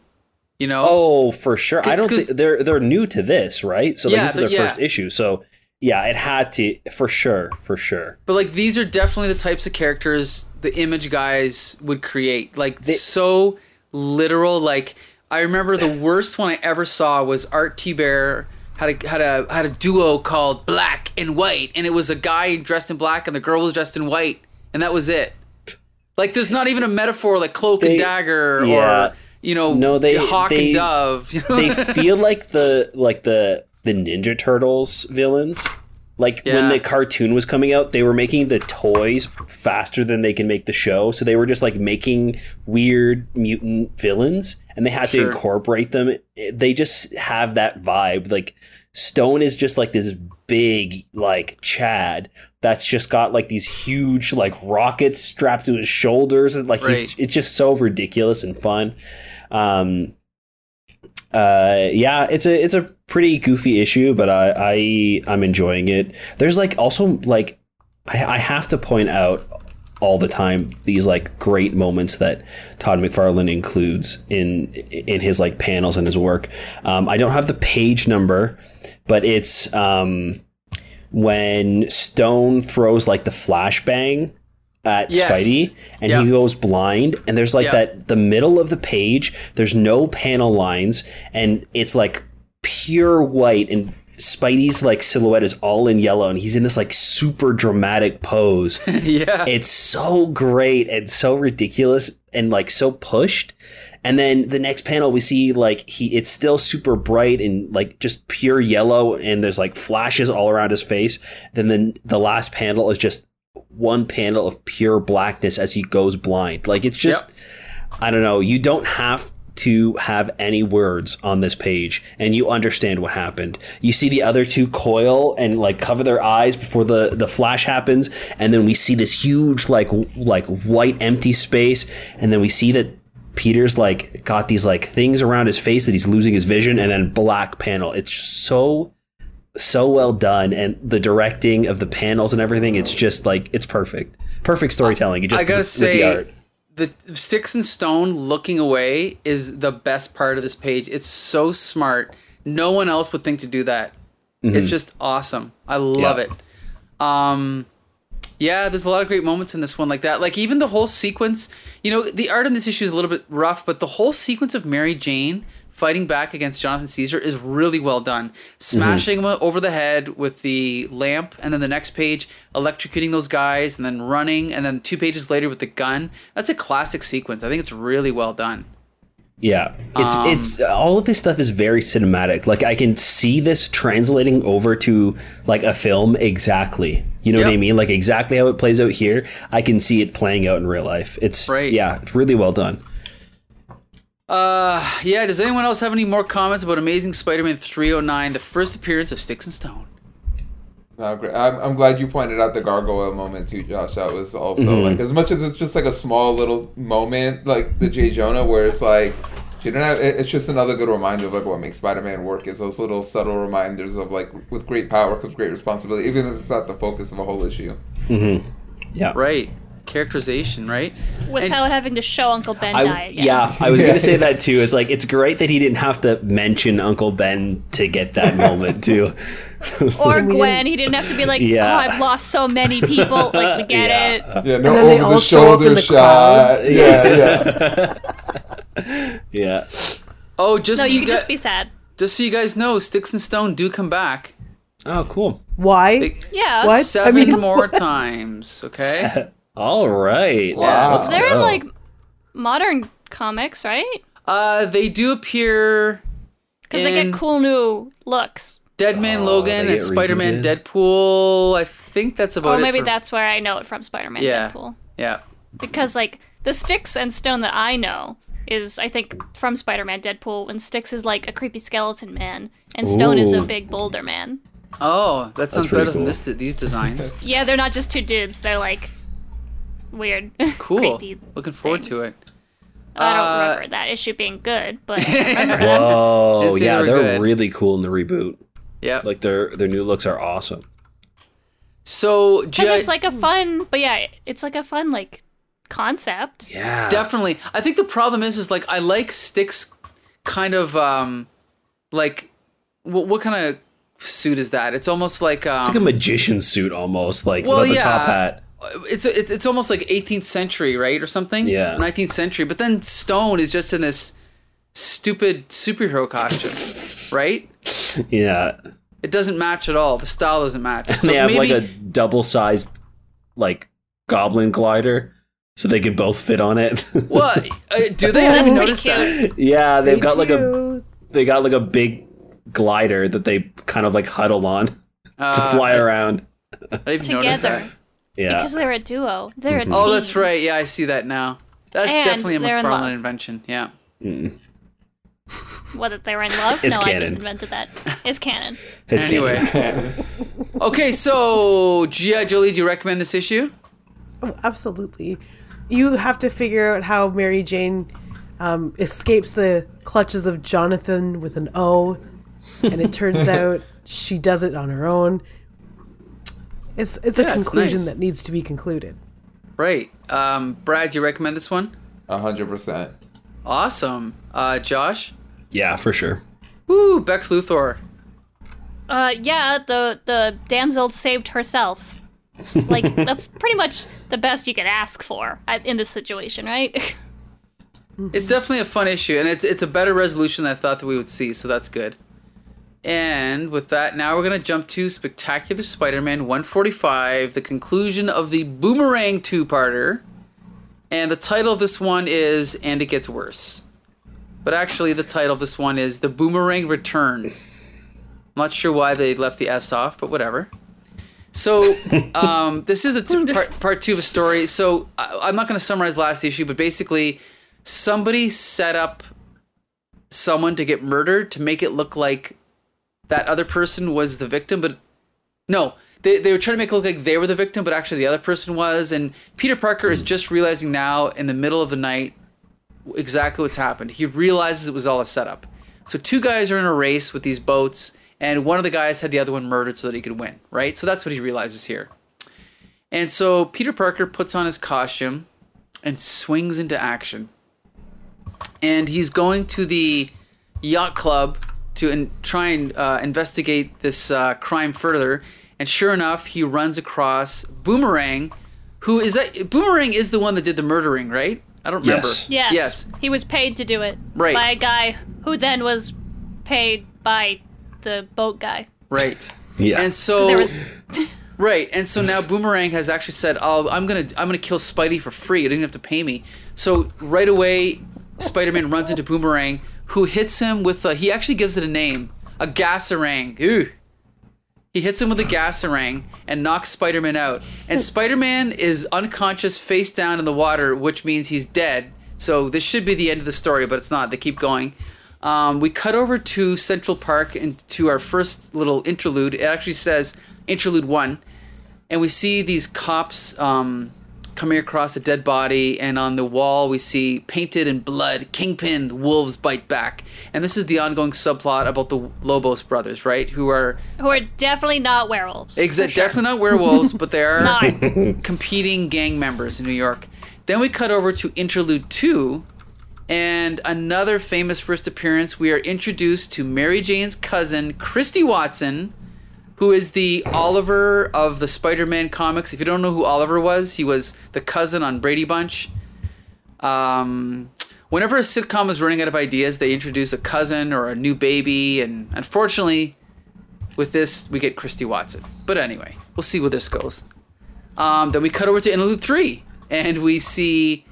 You know? Oh, for sure. I don't think they're they're new to this, right? So Yeah, this is their yeah. first issue. So yeah, it had to for sure, for sure. But like these are definitely the types of characters the image guys would create. Like so literal. Like I remember the worst one I ever saw was Art Thibert had a had a had a duo called Black and White, and it was a guy dressed in black and the girl was dressed in white, and that was it. Like there's not even a metaphor like cloak They- and dagger yeah. or you know No, they- hawk they- and dove. You know? They feel like the like the the Ninja Turtles villains. Like when the cartoon was coming out, they were making the toys faster than they can make the show. So they were just like making weird mutant villains and they had to incorporate them. They just have that vibe. Like Stone is just like this big like Chad that's just got like these huge like rockets strapped to his shoulders and like he's, Right. it's just so ridiculous and fun. Um uh yeah it's a it's a pretty goofy issue but i i i'm enjoying it there's like also like i, I have to point out all the time these like great moments that todd mcfarlane includes in in his like panels and his work um i don't have the page number but it's um when stone throws like the flashbang at Yes. Spidey and Yeah. he goes blind and there's like Yeah. that the middle of the page there's no panel lines and it's like pure white and Spidey's like silhouette is all in yellow and he's in this like super dramatic pose. yeah. it's so great and so ridiculous and like so pushed. And then the next panel we see like he it's still super bright and like just pure yellow and there's like flashes all around his face. Then the, the last panel is just one panel of pure blackness as he goes blind. Like it's just I don't know, you don't have to have any words on this page and you understand what happened. You see the other two coil and like cover their eyes before the the flash happens and then we see this huge like like white empty space and then we see that Peter's like got these like things around his face that he's losing his vision and then black panel. It's so so well done and the directing of the panels and everything it's just like it's perfect. Perfect storytelling. It just I gotta with, say, with the art. the sticks and stone looking away is the best part of this page. It's so smart. No one else would think to do that. It's just awesome. I love Mm-hmm. Yeah. it. Um, yeah, there's a lot of great moments in this one like that. Like even the whole sequence. You know, the art in this issue is a little bit rough, but the whole sequence of Mary Jane fighting back against Jonathan Caesar is really well done. Mm-hmm. Smashing him over the head with the lamp, and then the next page electrocuting those guys, and then running, and then two pages later with the gun. That's a classic sequence. I think it's really well done. Yeah, it's Um, it's all of this stuff is very cinematic. Like I can see this translating over to like a film exactly. You know what I mean? Like exactly how it plays out here. I can see it playing out in real life. It's Right. yeah, it's really well done. Uh, yeah. Does anyone else have any more comments about Amazing Spider-Man 309, the first appearance of Sticks and Stone? No, great. I'm, I'm glad you pointed out the gargoyle moment too, Josh. That was also Mm-hmm. like as much as it's just like a small little moment, like the J Jonah, where it's like she didn't have. It's just another good reminder of like what makes Spider-Man work is those little subtle reminders of like with great power comes great responsibility, even if it's not the focus of a whole issue. Mm-hmm. Yeah. Right. Characterization, right? without having to show Uncle Ben die I, again. yeah, I was gonna say that too. It's like it's great that he didn't have to mention Uncle Ben to get that moment too. Or Gwen, he didn't have to be like, Yeah. "Oh, I've lost so many people." Like we get Yeah. it. Yeah, no then they over all the show up in shoulder the shot. clouds. Yeah, yeah. yeah. Oh, just No, so you you could guys, just be sad. just so you guys know, Sticks and Stone do come back Oh, cool. Why? They- Yeah. What? seven mean, more what? times. Okay. All right. Wow. Let's They're in like modern comics, right? Uh, they do appear Because they get cool new looks. Dead Man Oh, Logan they and Spider-Man? Deadpool. I think that's about Or. Oh, maybe for- that's where I know it from Spider-Man Yeah. Deadpool. Yeah. Because like the Sticks and Stone that I know is I think from Spider-Man Deadpool, and Sticks is like a creepy skeleton man, and Stone is a big boulder man. Oh, that sounds pretty better than this. These designs. Yeah, they're not just two dudes; they're like weird, Cool. Looking forward to it. I don't Uh, remember that issue being good, but I remember. Whoa, Didn't yeah, they were they're good. really cool in the reboot. Yeah. Like their their new looks are awesome. so Because it's like a fun, but yeah, it's like a fun like concept. Yeah. definitely. I think the problem is, is like I like Stick's kind of um, like what, what kind of suit is that? It's almost like um, It's like a magician suit almost, like Well, without the yeah. top hat. it's it's it's almost like 18th century, right, or something. Yeah. 19th century. But then Stone is just in this stupid superhero costume, right? Yeah. It doesn't match at all. The style doesn't match. So they have maybe, like a double sized like goblin glider so they can both fit on it. what uh, do they? I That's didn't notice that. yeah, they've They got like a they got like a big glider that they kind of like huddle on to Uh, fly around. I didn't even notice Together. that. Yeah. Because they're a duo. They're a team. Oh, that's right. Yeah, I see that now. That's And definitely a they're in. McFarlane invention. Yeah. What, that they were in love? It's no, I just invented that. It's canon. It's Anyway. canon. Okay, so G.I. Jolie, do you recommend this issue? Oh, absolutely. You have to figure out how Mary Jane um, escapes the clutches of Jonathan with an O, and it turns out she does it on her own. It's it's a Yeah, it's conclusion nice. that needs to be concluded. Right. Um, Brad, do you recommend this one? A hundred percent. Awesome. Uh, Josh? yeah, for sure. Woo, Bex Luthor. Uh, yeah, the the damsel saved herself. Like that's pretty much the best you could ask for in this situation, right? It's definitely a fun issue, and it's it's a better resolution than I thought that we would see, so that's good. And with that, now we're gonna jump to Spectacular Spider-Man 145, the conclusion of the Boomerang two-parter. And the title of this one is "And It Gets Worse," but actually, the title of this one is "The Boomerang Return." I'm not sure why they left the S off, but whatever. So, um, this is a t- part, part two of a story. So, I, I'm not going to summarize last issue, but basically, somebody set up someone to get murdered to make it look like that other person was the victim, but no, they, they were trying to make it look like they were the victim, but actually the other person was. And Peter Parker is just realizing now in the middle of the night exactly what's happened. He realizes it was all a setup. So two guys are in a race with these boats, and one of the guys had the other one murdered so that he could win, right? So that's what he realizes here. And so Peter Parker puts on his costume and swings into action. And he's going to the yacht club to in, try and uh, investigate this uh, crime further. And sure enough, he runs across Boomerang, who is that? Boomerang is the one that did the murdering, right? I don't remember. Yes. yes. Yes. He was paid to do it. Right. By a guy who then was paid by the boat guy. Right. Yeah. And so There was Right, and so now Boomerang has actually said, "Oh, I'm gonna, I'm gonna kill Spidey for free. You didn't have to pay me." So right away, Spider-Man runs into Boomerang, who hits him with a. He actually gives it a name, a gasarang. Ooh. He hits him with a gasarang and knocks Spider-Man out. And Spider-Man is unconscious, face down in the water, which means he's dead. So this should be the end of the story, but it's not. They keep going. Um, we cut over to Central Park and to our first little interlude. It actually says interlude one, and we see these cops um, coming across a dead body, and on the wall we see painted in blood, Kingpin, the wolves bite back, and this is the ongoing subplot about the Lobos brothers, right? Who are who are definitely not werewolves. Exactly, sure. definitely not werewolves, but they are Not. competing gang members in New York. Then we cut over to interlude two, and another famous first appearance. We are introduced to Mary Jane's cousin, Kristy Watson, who is the Oliver of the Spider-Man comics. If you don't know who Oliver was, he was the cousin on Brady Bunch. Um, whenever a sitcom is running out of ideas, they introduce a cousin or a new baby, and unfortunately, with this, we get Kristy Watson. But anyway, we'll see where this goes. Um, then we cut over to interlude three, and we see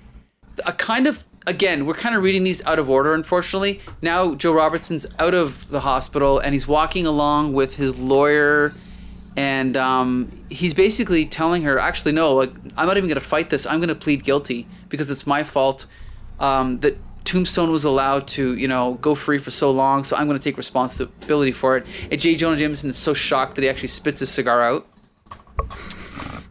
a kind of again, we're kind of reading these out of order, unfortunately. Now Joe Robertson's out of the hospital, and he's walking along with his lawyer, and um, he's basically telling her, actually, no, like I'm not even going to fight this. I'm going to plead guilty because it's my fault um, that Tombstone was allowed to, you know, go free for so long. So I'm going to take responsibility for it. And J. Jonah Jameson is so shocked that he actually spits his cigar out.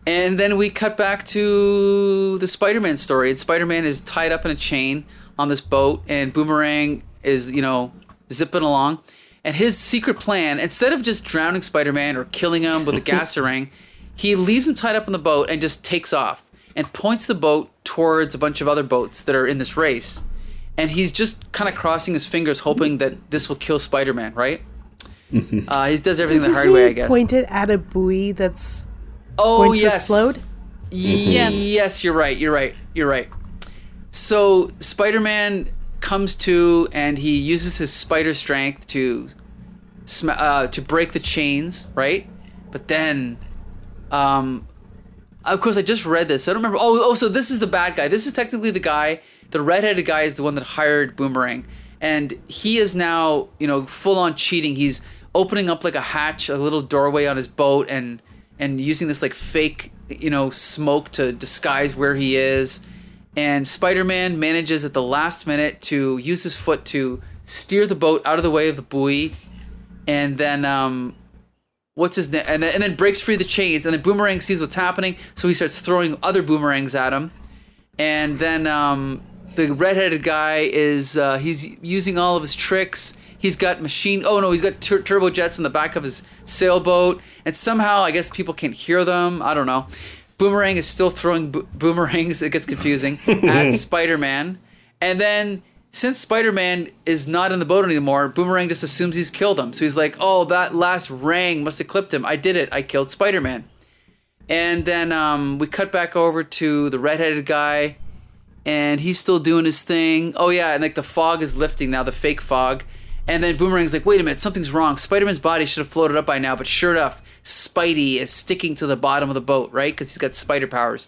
And then we cut back to the Spider-Man story. And Spider-Man is tied up in a chain on this boat, and Boomerang is, you know, zipping along. And his secret plan, instead of just drowning Spider-Man or killing him with a gas ring, he leaves him tied up on the boat and just takes off and points the boat towards a bunch of other boats that are in this race. And he's just kind of crossing his fingers, hoping that this will kill Spider-Man, right? uh, he does everything Doesn't the hard he way, I guess. point it at a buoy that's oh going to yes, explode? Yes. Yes, you're right. You're right. You're right. So Spider-Man comes to and he uses his spider strength to sm- uh, to break the chains, right? But then, um, of course, I just read this. I don't remember. Oh, oh, so this is the bad guy. This is technically the guy. The redheaded guy is the one that hired Boomerang, and he is now, you know, full on cheating. He's opening up like a hatch, a little doorway on his boat, and and using this like fake, you know, smoke to disguise where he is. And Spider-Man manages at the last minute to use his foot to steer the boat out of the way of the buoy, and then um, what's his name? And then, and then breaks free the chains. And then Boomerang sees what's happening, so he starts throwing other boomerangs at him. And then um, the redheaded guy is uh, he's using all of his tricks. He's got machine. Oh no, he's got tur- turbo jets in the back of his sailboat, and somehow I guess people can't hear them. I don't know. Boomerang is still throwing bo- boomerangs. It gets confusing at Spider-Man, and then since Spider-Man is not in the boat anymore, Boomerang just assumes he's killed him. So he's like, "Oh, that last rang must have clipped him. I did it. I killed Spider-Man." And then um, we cut back over to the redheaded guy, and he's still doing his thing. Oh yeah, and like the fog is lifting now, the fake fog. And then Boomerang's like, wait a minute, something's wrong. Spider-Man's body should have floated up by now, but sure enough, Spidey is sticking to the bottom of the boat, right? Because he's got spider powers.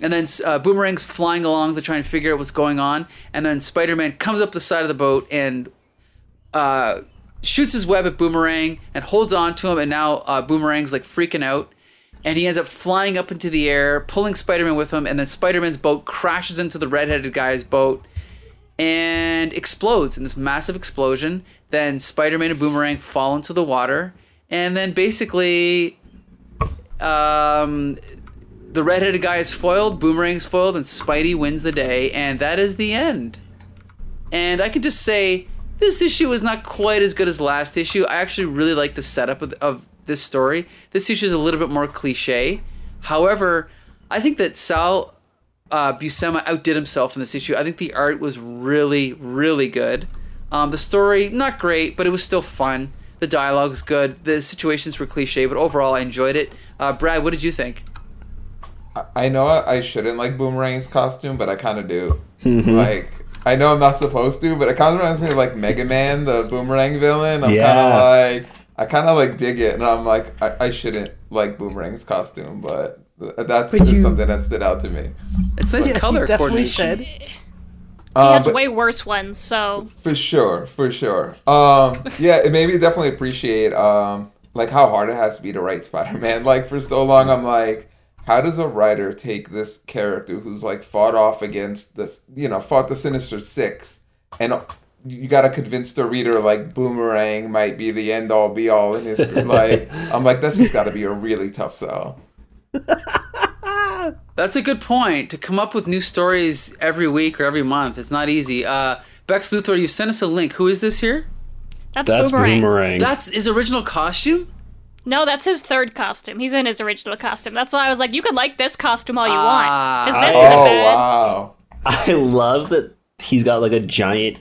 And then uh, Boomerang's flying along to try and figure out what's going on. And then Spider-Man comes up the side of the boat and uh, shoots his web at Boomerang and holds on to him. And now uh, Boomerang's like freaking out. And he ends up flying up into the air, pulling Spider-Man with him. And then Spider-Man's boat crashes into the redheaded guy's boat and explodes in this massive explosion. Then Spider-Man and Boomerang fall into the water, and then basically, um, the redheaded guy is foiled, Boomerang's foiled, and Spidey wins the day, and that is the end. And I can just say this issue is not quite as good as last issue. I actually really like the setup of, of this story. This issue is a little bit more cliche. However, I think that Sal uh, Buscema outdid himself in this issue. I think the art was really, really good. Um, the story, not great, but it was still fun. The dialogue's good. The situations were cliche, but overall, I enjoyed it. Uh, Brad, what did you think? I- I know I I shouldn't like Boomerang's costume, but I kind of do. Like, I know I'm not supposed to, but it kind of reminds me of like Mega Man, the Boomerang villain. I'm kind of like, I kind of like dig it, and I'm like, I, I shouldn't like Boomerang's costume, but th- that's just you- something that stood out to me. It's nice Yeah, color coordination. should. He Uh, has but- way worse ones, so For sure, for sure. Um, yeah, it made me definitely appreciate um, like how hard it has to be to write Spider-Man. Like for so long, I'm like, how does a writer take this character who's like fought off against this, you know, fought the Sinister Six, and you got to convince the reader like Boomerang might be the end all be all in history. like, I'm like, that's just got to be a really tough sell. That's a good point. To come up with new stories every week or every month, it's not easy. Uh, Bex Luthor, you sent us a link. Who is this here? that's, That's Boomerang. boomerang. That's his original costume? No, that's his third costume. He's in his original costume. That's why I was like, you could like this costume all you Ah. want. Because this Oh isn't bad. wow! I love that he's got like a giant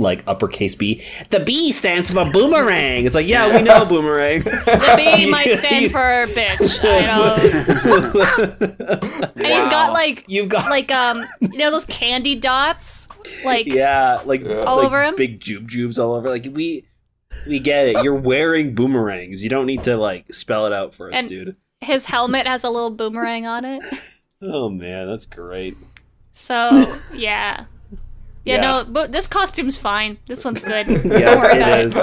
like uppercase B. The B stands for boomerang. It's like, yeah, we know boomerang. The B might stand for bitch. I don't know. And he's got like You've got like um you know those candy dots? Like yeah, like All like over him? big jube jubes all over. Like we we get it. You're wearing boomerangs. You don't need to like spell it out for us, And- dude. his helmet has a little boomerang on it. Oh man, that's great. So yeah. Yeah, Yeah. no, but this costume's fine. This one's good. Don't worry Yeah, about it is.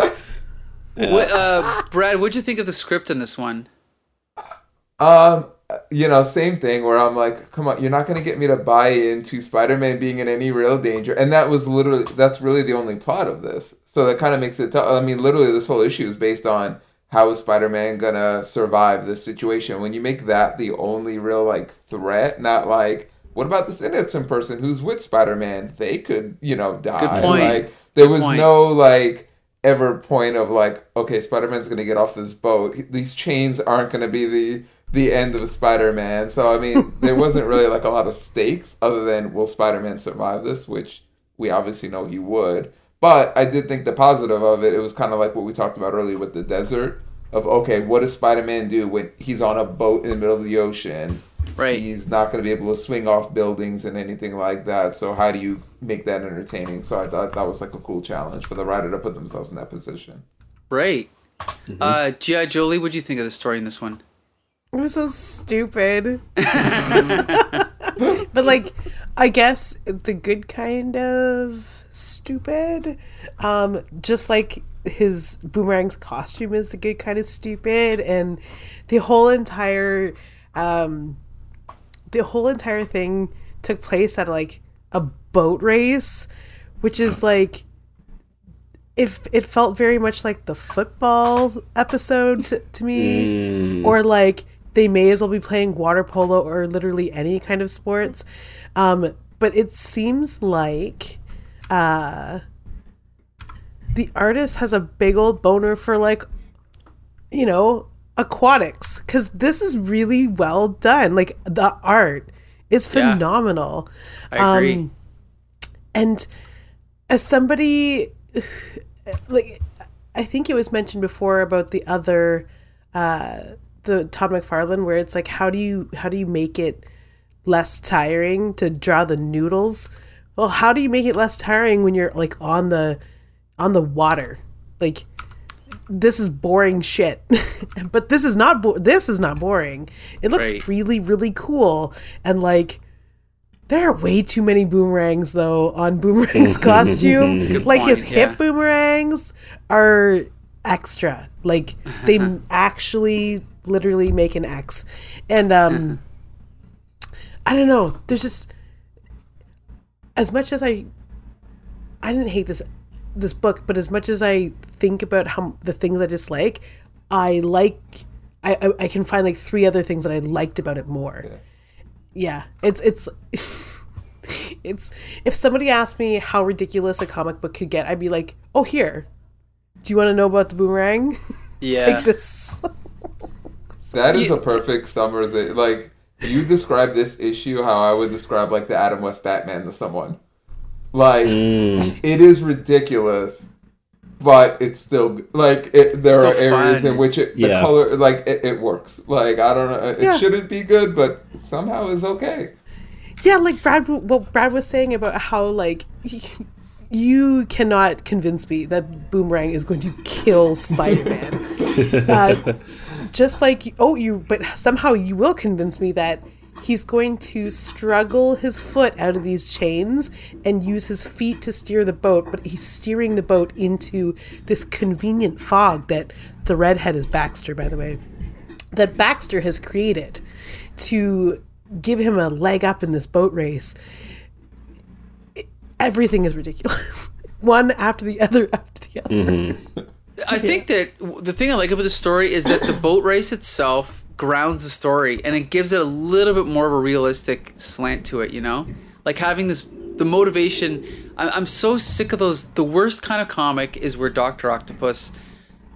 What, uh, Brad, what'd you think of the script in this one? Um, you know, same thing where I'm like, come on, you're not gonna get me to buy into Spider-Man being in any real danger, and that was literally that's really the only plot of this. So that kind of makes it tough. I mean, literally, this whole issue is based on how is Spider-Man gonna survive this situation. When you make that the only real like threat, not like. What about this innocent person who's with Spider-Man? They could, you know, die. Good point. Like there Good was point. no like ever point of like, okay, Spider Man's gonna get off this boat. These chains aren't gonna be the the end of Spider Man. So I mean, there wasn't really like a lot of stakes other than will Spider Man survive this, which we obviously know he would. But I did think the positive of it, it was kind of like what we talked about earlier with the desert of okay, what does Spider Man do when he's on a boat in the middle of the ocean? Right. He's not going to be able to swing off buildings and anything like that. So how do you make that entertaining? So I thought that was like a cool challenge for the writer to put themselves in that position. Right. Uh, G.I. Jolie, what do you think of the story in this one? It was so stupid. but like, I guess the good kind of stupid. Um, just like his boomerang's costume is the good kind of stupid, and the whole entire, um, the whole entire thing took place at like a boat race, which is like. If it felt very much like the football episode to, to me, or like they may as well be playing water polo or literally any kind of sports. Um, but it seems like uh, the artist has a big old boner for like, you know, aquatics because this is really well done. Like the art is Yeah. phenomenal. I agree. Um, and as somebody like I think it was mentioned before about the other uh the Todd McFarlane where it's like how do you how do you make it less tiring to draw the noodles? Well, how do you make it less tiring when you're like on the on the water? Like this is boring shit. but this is not bo- this is not boring. It looks Right. really really cool and like there are way too many boomerangs though on Boomerang's costume. Like his hip yeah. boomerangs are extra. Like they actually literally make an X. And um I don't know. There's just as much as I I didn't hate this this book, but as much as I think about how the things I dislike, I like I I, I can find like three other things that I liked about it more. Yeah, it's it's it's if somebody asked me how ridiculous a comic book could get, I'd be like, "Oh, here. Do you want to know about the boomerang? Yeah. Take this." That is a perfect summary. Like you describe this issue how I would describe like the Adam West Batman to someone. Like Mm. it is ridiculous, but it's still like it, there Still are areas fun. in which it, the Yeah. color like it, it works. Like I don't know, it Yeah. shouldn't be good, but somehow it's okay. Yeah, like Brad, what Brad was saying about how like you cannot convince me that Boomerang is going to kill Spider-Man. uh, just like oh, you, but somehow you will convince me that he's going to struggle his foot out of these chains and use his feet to steer the boat, but he's steering the boat into this convenient fog that the redhead is Baxter, by the way that Baxter has created to give him a leg up in this boat race. It- everything is ridiculous. One after the other after the other. Mm-hmm. I think that the thing I like about the story is that the boat race itself grounds the story and it gives it a little bit more of a realistic slant to it, you know? Like having this, the motivation. I- I'm so sick of those. The worst kind of comic is where Dr. Octopus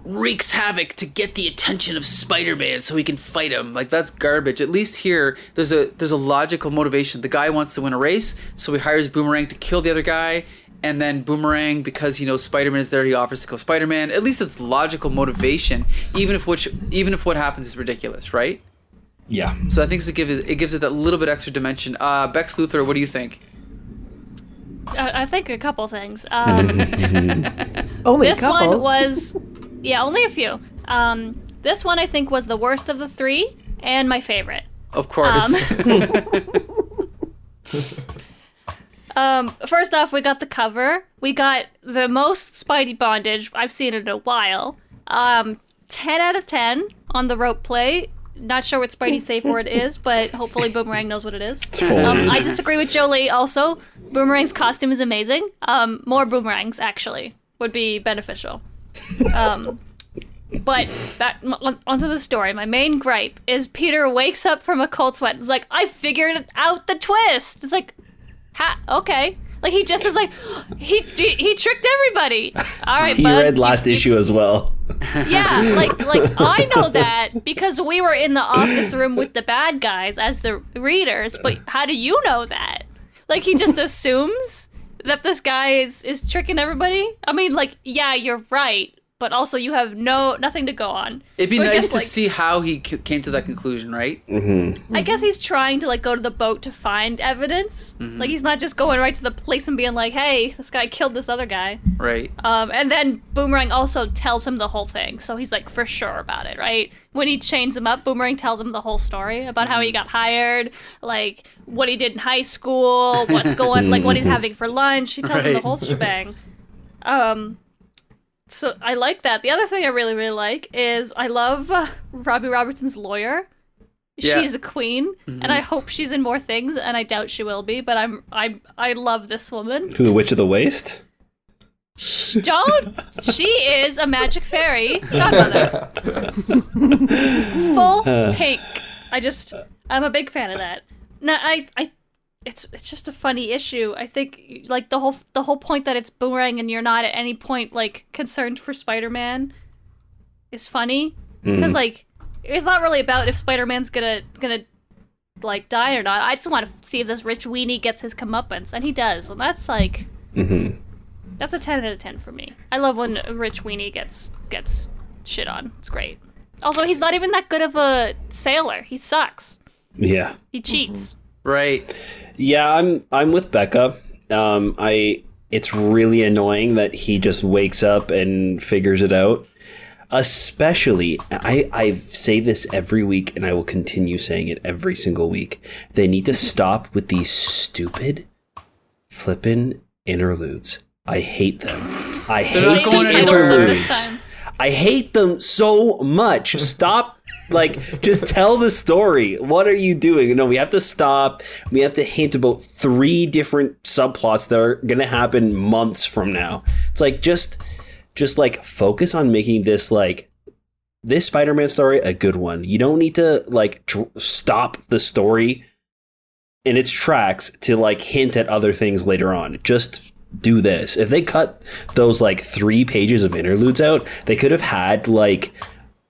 wreaks havoc to get the attention of Spider-Man so he can fight him. Like that's garbage. At least here there's a there's a logical motivation. The guy wants to win a race, so he hires Boomerang to kill the other guy, and then Boomerang because he knows Spider-Man is there, he offers to kill Spider-Man. At least it's logical motivation, even if which even if what happens is ridiculous, right? Yeah. So I think it gives it gives it that little bit extra dimension. Uh, Bex Luthor, what do you think? I, I think a couple things. Um, Only a this couple. one was, yeah, only a few. Um, this one I think was the worst of the three and my favorite. Of course. Um, first off, we got the cover. We got the most Spidey bondage I've seen in a while. Um, 10 out of 10 on the rope play. Not sure what Spidey's safe word is, but hopefully Boomerang knows what it is. Um. I disagree with Jolie also. Boomerang's costume is amazing. Um, more boomerangs, actually, would be beneficial. Um, but back onto the story. My main gripe is Peter wakes up from a cold sweat. and is like, I figured out the twist. It's like, ha, okay. Like he just is like he he, he tricked everybody. All right, He bud, read last you- issue as well. Yeah, like like I know that because we were in the office room with the bad guys as the readers. But how do you know that? Like he just assumes that this guy is is tricking everybody. I mean, like yeah, you're right, but also you have no nothing to go on. It'd be So nice guess, to like, see how he c- came to that conclusion, right? I guess he's trying to like go to the boat to find evidence. Mm-hmm. Like he's not just going right to the place and being like, "Hey, this guy killed this other guy." Right. Um, and then Boomerang also tells him the whole thing, so he's like for sure about it, right? When he chains him up, Boomerang tells him the whole story about how he Mm-hmm. got hired, like what he did in high school, what's going, like what he's having for lunch. He tells him the whole shebang. Um, so I like that. The other thing I really really like is I love uh, Robbie Robertson's lawyer. Yeah. She's a queen, and I hope she's in more things, and I doubt she will be. But I'm I I love this woman. Who, the Witch of the Waste? Don't. She is a magic fairy godmother. Full pink. I just, I'm a big fan of that. No, I, I, it's it's just a funny issue. I think like the whole the whole point that it's boomerang and you're not at any point like concerned for Spider-Man is funny hmm. because like it's not really about if Spider-Man's gonna gonna like die or not. I just want to see if this rich weenie gets his comeuppance, and he does, and that's like. Mm-hmm. That's a ten out of ten for me. I love when a rich weenie gets gets shit on. It's great. Also, he's not even that good of a sailor. He sucks. Yeah. He cheats. Mm-hmm. Right. Yeah, I'm I'm with Becca. Um, I it's really annoying that he just wakes up and figures it out. Especially, I I say this every week, and I will continue saying it every single week. They need to stop with these stupid, flippin' interludes. I hate them. I hate the interludes. I hate them so much. Stop. Like, just tell the story. What are you doing? No, we have to stop. We have to hint about three different subplots that are going to happen months from now. It's like, just, just like focus on making this like this Spider-Man story a good one. You don't need to like dr- stop the story in its tracks to like hint at other things later on. Just do this. If they cut those like three pages of interludes out, they could have had like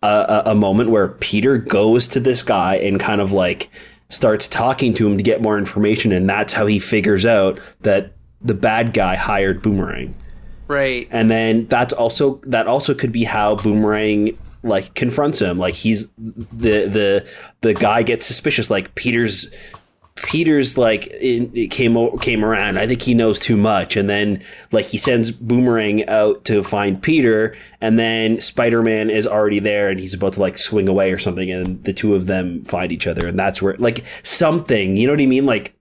a, a, a moment where Peter goes to this guy and kind of like starts talking to him to get more information, and that's how he figures out that the bad guy hired Boomerang. Right. And then that's also that also could be how Boomerang like confronts him. Like he's the the the guy gets suspicious. Like Peter's Peter's like it came came around. I think he knows too much, and then like he sends Boomerang out to find Peter, and then Spider Man is already there, and he's about to like swing away or something, and the two of them find each other, and that's where like something. You know what I mean? Like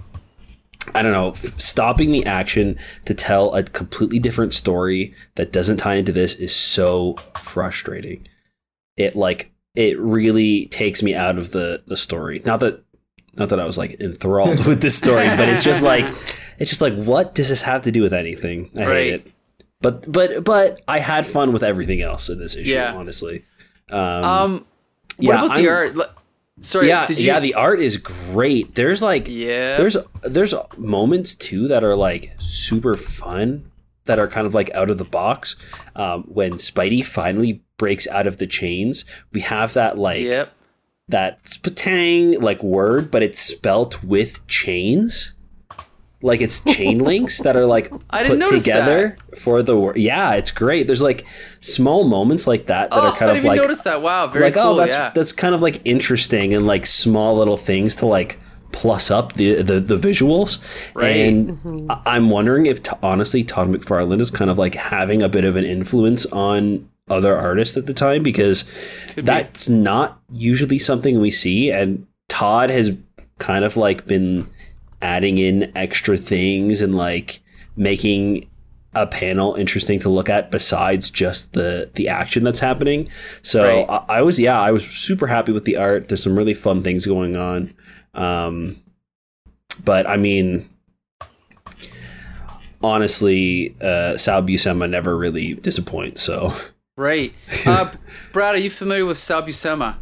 I don't know, stopping the action to tell a completely different story that doesn't tie into this is so frustrating. It like it really takes me out of the the story. Not that not that I was like enthralled with this story, but it's just like it's just like what does this have to do with anything? I Right. hate it. But but but I had fun with everything else in this issue, Yeah. honestly. Um. What yeah, about the I'm- art? Sorry. yeah, Did you? yeah, the art is great. There's like Yeah. there's there's moments too that are like super fun that are kind of like out of the box. Um, when Spidey finally breaks out of the chains, we have that like Yep. That spatang like word, but it's spelt with chains. Like it's chain links that are like I didn't put together for the word. Yeah, it's great. There's like small moments like that that Oh, are kind I of like notice that. Wow. Very like oh, cool. oh that's yeah. that's kind of like interesting and like small little things to like plus up the the, the visuals Right. and mm-hmm. I- i'm wondering if t- honestly todd mcfarlane is kind of like having a bit of an influence on other artists at the time because be. that's not usually something we see and todd has kind of like been adding in extra things and like making a panel interesting to look at besides just the the action that's happening. So Right. I, I was yeah, I was super happy with the art. There's some really fun things going on. Um, but I mean, honestly, uh, Sal Buscema never really disappoints. So Right. Uh, Brad, are you familiar with Sal Buscema?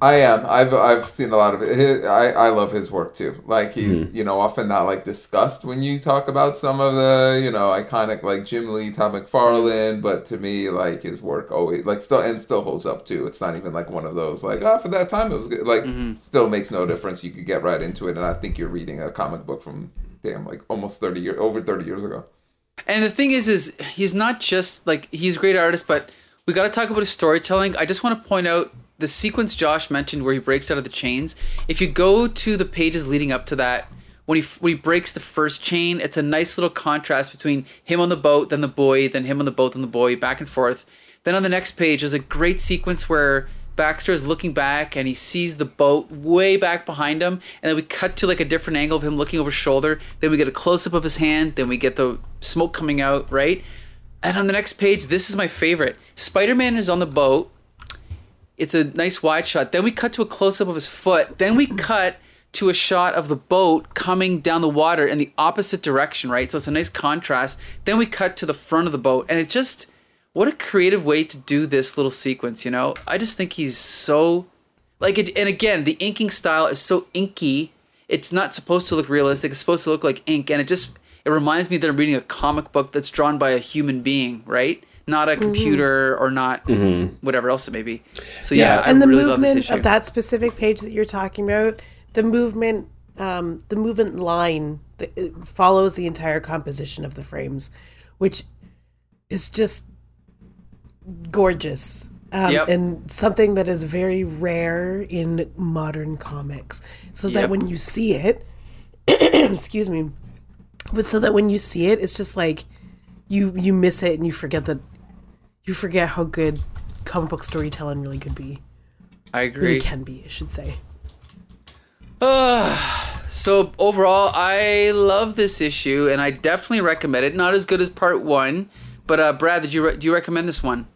I am. I've I've seen a lot of it. His- I I love his work too. Like he's Mm-hmm. you know often not like discussed when you talk about some of the you know iconic like Jim Lee, Todd McFarlane. But to me, like his work always like still and still holds up too. It's not even like one of those like oh for that time it was good. Like still makes no difference. You could get right into it, and I think you're reading a comic book from damn like almost thirty years over thirty years ago. And the thing is, is he's not just like he's a great artist, but we got to talk about his storytelling. I just want to point out the sequence Josh mentioned where he breaks out of the chains. If you go to the pages leading up to that, when he when he breaks the first chain, it's a nice little contrast between him on the boat, then the boy, then him on the boat, then the boy, back and forth. Then on the next page, there's a great sequence where Baxter is looking back and he sees the boat way back behind him, and then we cut to like a different angle of him looking over his shoulder. Then we get a close up of his hand. Then we get the smoke coming out, right? And on the next page, this is my favorite. Spider Man is on the boat. It's a nice wide shot. Then we cut to a close up of his foot. Then we cut to a shot of the boat coming down the water in the opposite direction, right? So it's a nice contrast. Then we cut to the front of the boat, and it just what a creative way to do this little sequence, you know? I just think he's so like it and again, the inking style is so inky. It's not supposed to look realistic. It's supposed to look like ink and it just it reminds me that I'm reading a comic book that's drawn by a human being, right? Not a computer or not whatever else it may be. So yeah, Yeah. I and the really love this movement issue. of that specific page that you're talking about, the movement, um, the movement line that follows the entire composition of the frames, which is just gorgeous. Um, Yep. And something that is very rare in modern comics. So that Yep. when you see it, excuse me, but so that when you see it, it's just like you you miss it and you forget that you forget how good comic book storytelling really could be I really agree. can be, I should say. So overall, I love this issue, and I definitely recommend it. Not as good as part one, but uh, Brad, did you re- do you recommend this one?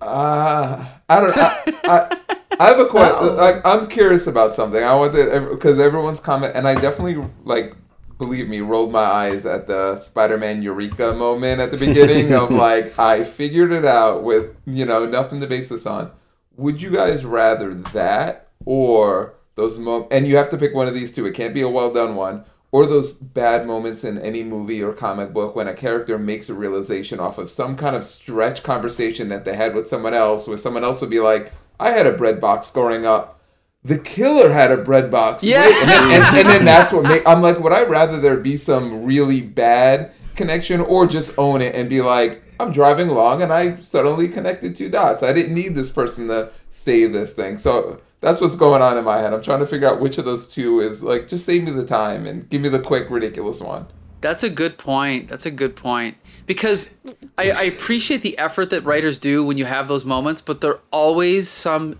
Uh, I don't. I, I, I have a question. Like, I'm curious about something. I want to because everyone's comment, and I definitely like. Believe me, rolled my eyes at the Spider-Man Eureka moment at the beginning of like I figured it out with you know nothing to base this on. Would you guys rather that or those mo? And you have to pick one of these two. It can't be a well done one. Or those bad moments in any movie or comic book when a character makes a realization off of some kind of stretch conversation that they had with someone else, where someone else would be like, "I had a bread box growing up." The killer had a bread box. Yeah. and, then, and, and then that's what make. I'm like, would I rather there be some really bad connection or just own it and be like, I'm driving along and I suddenly connected two dots. I didn't need this person to say this thing. So that's what's going on in my head. I'm trying to figure out which of those two is like, just save me the time and give me the quick, ridiculous one. That's a good point. That's a good point. Because I, I appreciate the effort that writers do when you have those moments, but there are always some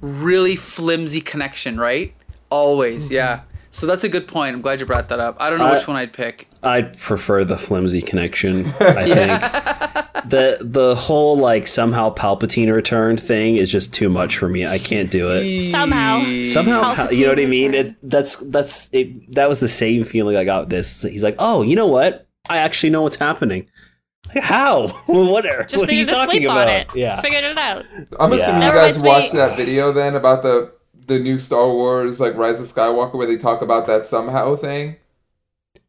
really flimsy connection, right? Always, mm-hmm. yeah. So that's a good point. I'm glad you brought that up. I don't know I- which one I'd pick. I'd prefer the flimsy connection. I think the the whole like somehow Palpatine returned thing is just too much for me. I can't do it. Somehow. Somehow, Pal- you know what I mean? It, that's that's it, that was the same feeling I got with this. He's like, oh, you know what? I actually know what's happening. Like, how? what are, Just what are you to talking sleep about? on it. Yeah. Figured it out. I'm Yeah. assuming you guys reminds me- watched that video then about the the new Star Wars like Rise of Skywalker where they talk about that somehow thing.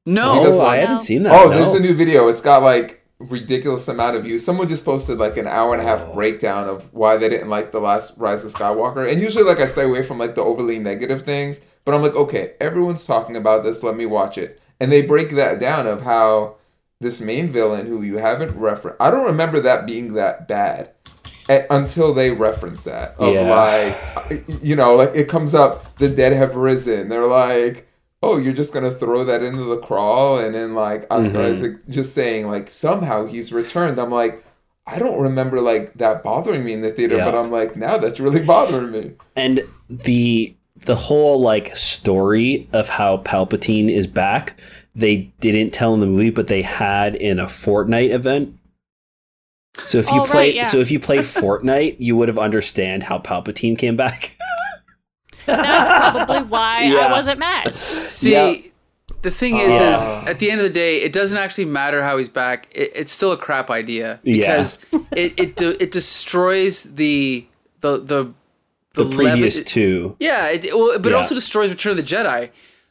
No. Because, Oh, I haven't seen that. Oh, no. there's a new video. It's got like ridiculous amount of views. Someone just posted like an hour and a half oh. breakdown of why they didn't like the last Rise of Skywalker. And usually, like I stay away from like the overly negative things. But I'm like, okay, everyone's talking about this. Let me watch it. And they break that down of how this main villain, who you haven't referenced, I don't remember that being that bad a- until they reference that of Yeah. like you know like it comes up the dead have risen they're like oh you're just gonna throw that into the crawl and then like oscar Mhm. isaac just saying like somehow he's returned i'm like i don't remember like that bothering me in the theater Yeah. but i'm like now that's really bothering me and the the whole like story of how Palpatine is back, they didn't tell in the movie, but they had in a Fortnite event. So if you Oh, play, right, yeah. so if you play Fortnite, you would have understand how Palpatine came back. That's probably why Yeah. I wasn't mad. See, Yeah. the thing is, Yeah. is at the end of the day, it doesn't actually matter how he's back. It, it's still a crap idea Yeah. because it it de- it destroys the the the The previous Levi- two. Yeah, it, well, but it also destroys Return of the Jedi.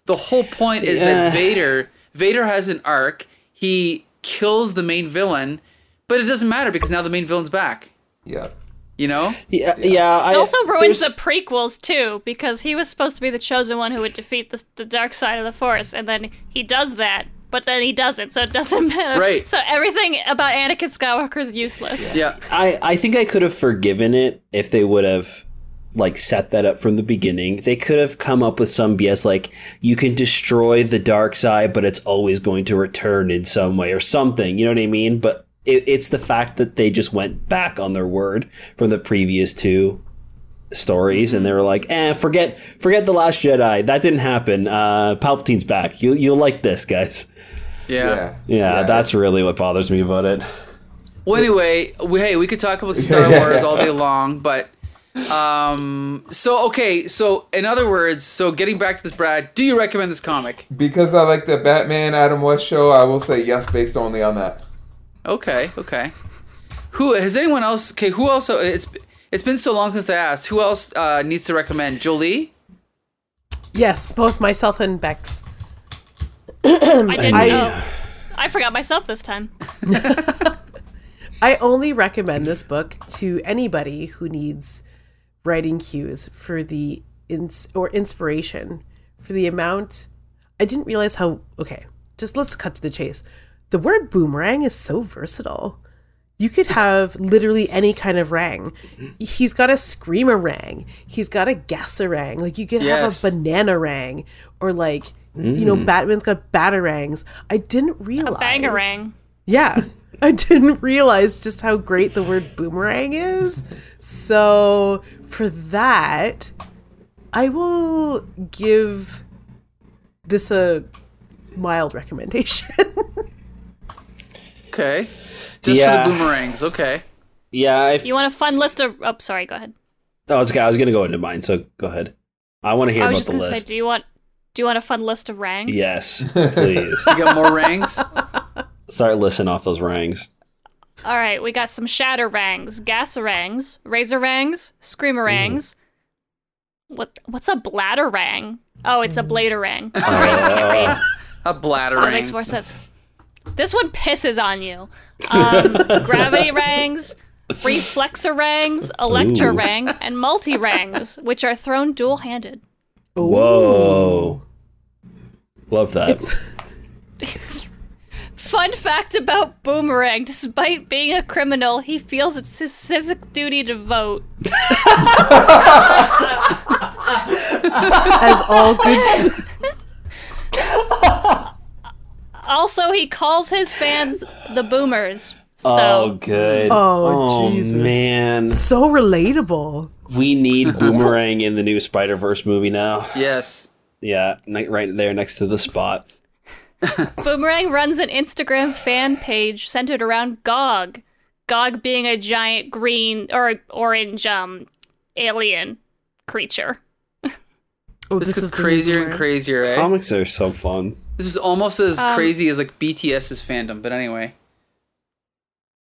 The whole point is Yeah. that Vader Vader has an arc. He kills the main villain, but it doesn't matter because now the main villain's back. Yeah. You know? Yeah, yeah. I, It also ruins there's- the prequels too, because he was supposed to be the chosen one who would defeat the, the dark side of the Force, and then he does that, but then he doesn't, so it doesn't matter. Right. So everything about Anakin Skywalker is useless. Yeah. I, I think I could have forgiven it if they would have like set that up from the beginning. They could have come up with some BS like you can destroy the dark side, but it's always going to return in some way or something. You know what I mean? But it, it's the fact that they just went back on their word from the previous two stories and they were like eh forget forget the last jedi that didn't happen uh palpatine's back you, you'll like this guys Yeah. Yeah. yeah, that's really what bothers me about it Well, anyway, we, hey, we could talk about Star Wars all day long, but um, so okay, so in other words, so getting back to this, Brad, do you recommend this comic? Because I like the Batman Adam West show, I will say yes based only on that. Okay, okay. Who has anyone else? Okay, who else? It's it's been so long since I asked. Who else uh, needs to recommend? Jolie. Yes, both myself and Bex. I didn't I- know. I forgot myself this time. I only recommend this book to anybody who needs writing cues for the ins- or inspiration for the amount. I didn't realize how. Okay, just let's cut to the chase. The word boomerang is so versatile. You could have literally any kind of rang. He's got a screamer rang. He's got a gasserang. Like you could Yes. have a banana rang, or like you know, mm. Batman's got batarangs. I didn't realize a Bangarang. yeah. I didn't realize just how great the word boomerang is. So, for that, I will give this a mild recommendation. Okay. Just Yeah. for the boomerangs. Okay. yeah I You want a fun list of? Oh, sorry. Go ahead. Oh, it's okay. I was going to go into mine, so go ahead. I want to hear I was about just the list. say, do you want? Do you want a fun list of rangs? yes, please. You got more rangs? Start listing off those rangs. All right, we got some shatter rangs, gasarangs, razor rangs, screamerangs. Mm-hmm. What? What's a bladder rang? Oh, it's a mm. blader rang. Sorry, I just can't read. A bladder That ring. makes more sense. This one pisses on you. Um, gravity rangs, reflexor rangs, electro Ooh. rang, and multi rangs, which are thrown dual handed. Whoa. Love that. Fun fact about Boomerang despite being a criminal, he feels it's his civic duty to vote. As all good. s- Also, he calls his fans the Boomers. So, oh, good. Oh, oh Jesus. man. so relatable. We need Boomerang in the new Spider Verse movie now. Yes. Yeah, right there next to the spot. Boomerang runs an Instagram fan page centered around Gog. Gog being a giant green or orange um alien creature. Oh, This, gets the new crazier and crazier, eh? Comics are so fun. this is almost as Um, crazy as like BTS's fandom, but anyway.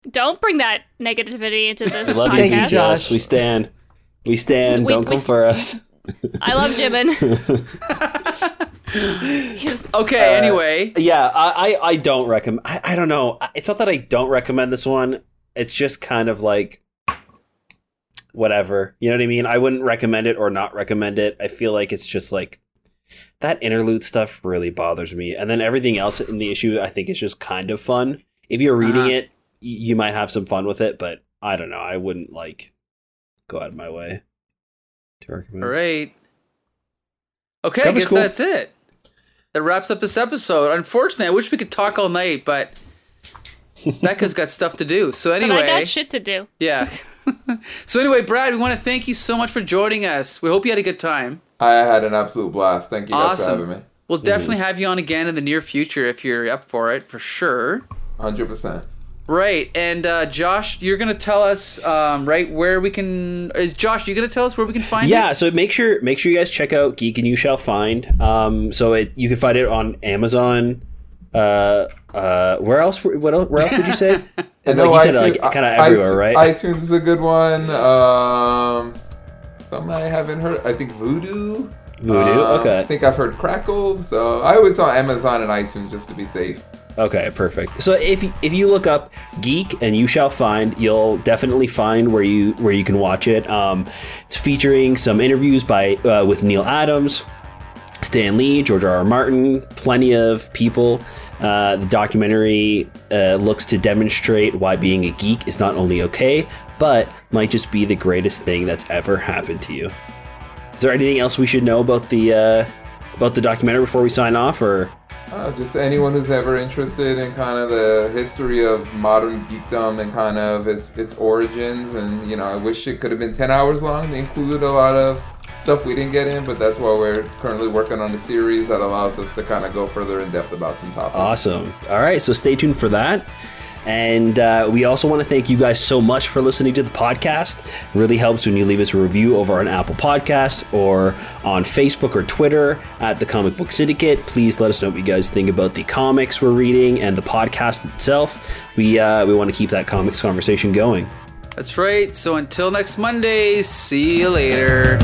Don't bring that negativity into this We love Thank you, you. Josh. Josh. We stand. We stand. We- Don't we come for us. I love Jimin. Okay, anyway. Yeah, I, I, I don't recommend. I, I don't know. It's not that I don't recommend this one. It's just kind of like whatever. You know what I mean? I wouldn't recommend it or not recommend it. I feel like it's just like that interlude stuff really bothers me, and then everything else in the issue I think is just kind of fun. If you're reading Uh-huh. it, you might have some fun with it, but I don't know. I wouldn't like go out of my way to recommend. All right. Okay, I guess cool. that's it. That wraps up this episode. Unfortunately, I wish we could talk all night, but Becca's got stuff to do. So But I anyway, got shit to do. yeah. so anyway, Brad, we want to thank you so much for joining us. We hope you had a good time. I had an absolute blast. Thank you guys Awesome. for having me. We'll definitely have you on again in the near future if you're up for it, for sure. 100%. Right, and uh, Josh, you're gonna tell us um, right where we can. Is Josh? You gonna tell us where we can find it? Yeah, so make sure make sure you guys check out Geek and You Shall Find. Um, so it you can find it on Amazon. Uh, uh, where else? What else? Where else did you say? And like no, you said, iTunes- like kind of i- everywhere, right? iTunes is a good one. Um, some I haven't heard. I think Vudu. Vudu, Um, okay. I think I've heard Crackle. So I always saw Amazon and iTunes just to be safe. Okay, perfect. So if if you look up Geek and you shall find, you'll definitely find where you where you can watch it. Um, it's featuring some interviews by uh, with Neal Adams, Stan Lee, George R. R. Martin, plenty of people. Uh, the documentary uh, looks to demonstrate why being a geek is not only okay, but might just be the greatest thing that's ever happened to you. Is there anything else we should know about the uh, about the documentary before we sign off, or? Uh, just anyone who's ever interested in kind of the history of modern geekdom and kind of its its origins. And you know, I wish it could have been ten hours long. They included a lot of stuff we didn't get in, but that's why we're currently working on a series that allows us to kind of go further in depth about some topics. Awesome. All right, so stay tuned for that. And uh, we also want to thank you guys so much for listening to the podcast. It really helps when you leave us a review over on Apple Podcast or on Facebook or Twitter at the Comic Book Syndicate. Please let us know what you guys think about the comics we're reading and the podcast itself. We uh, we want to keep that comics conversation going. That's right. So until next Monday, see you later.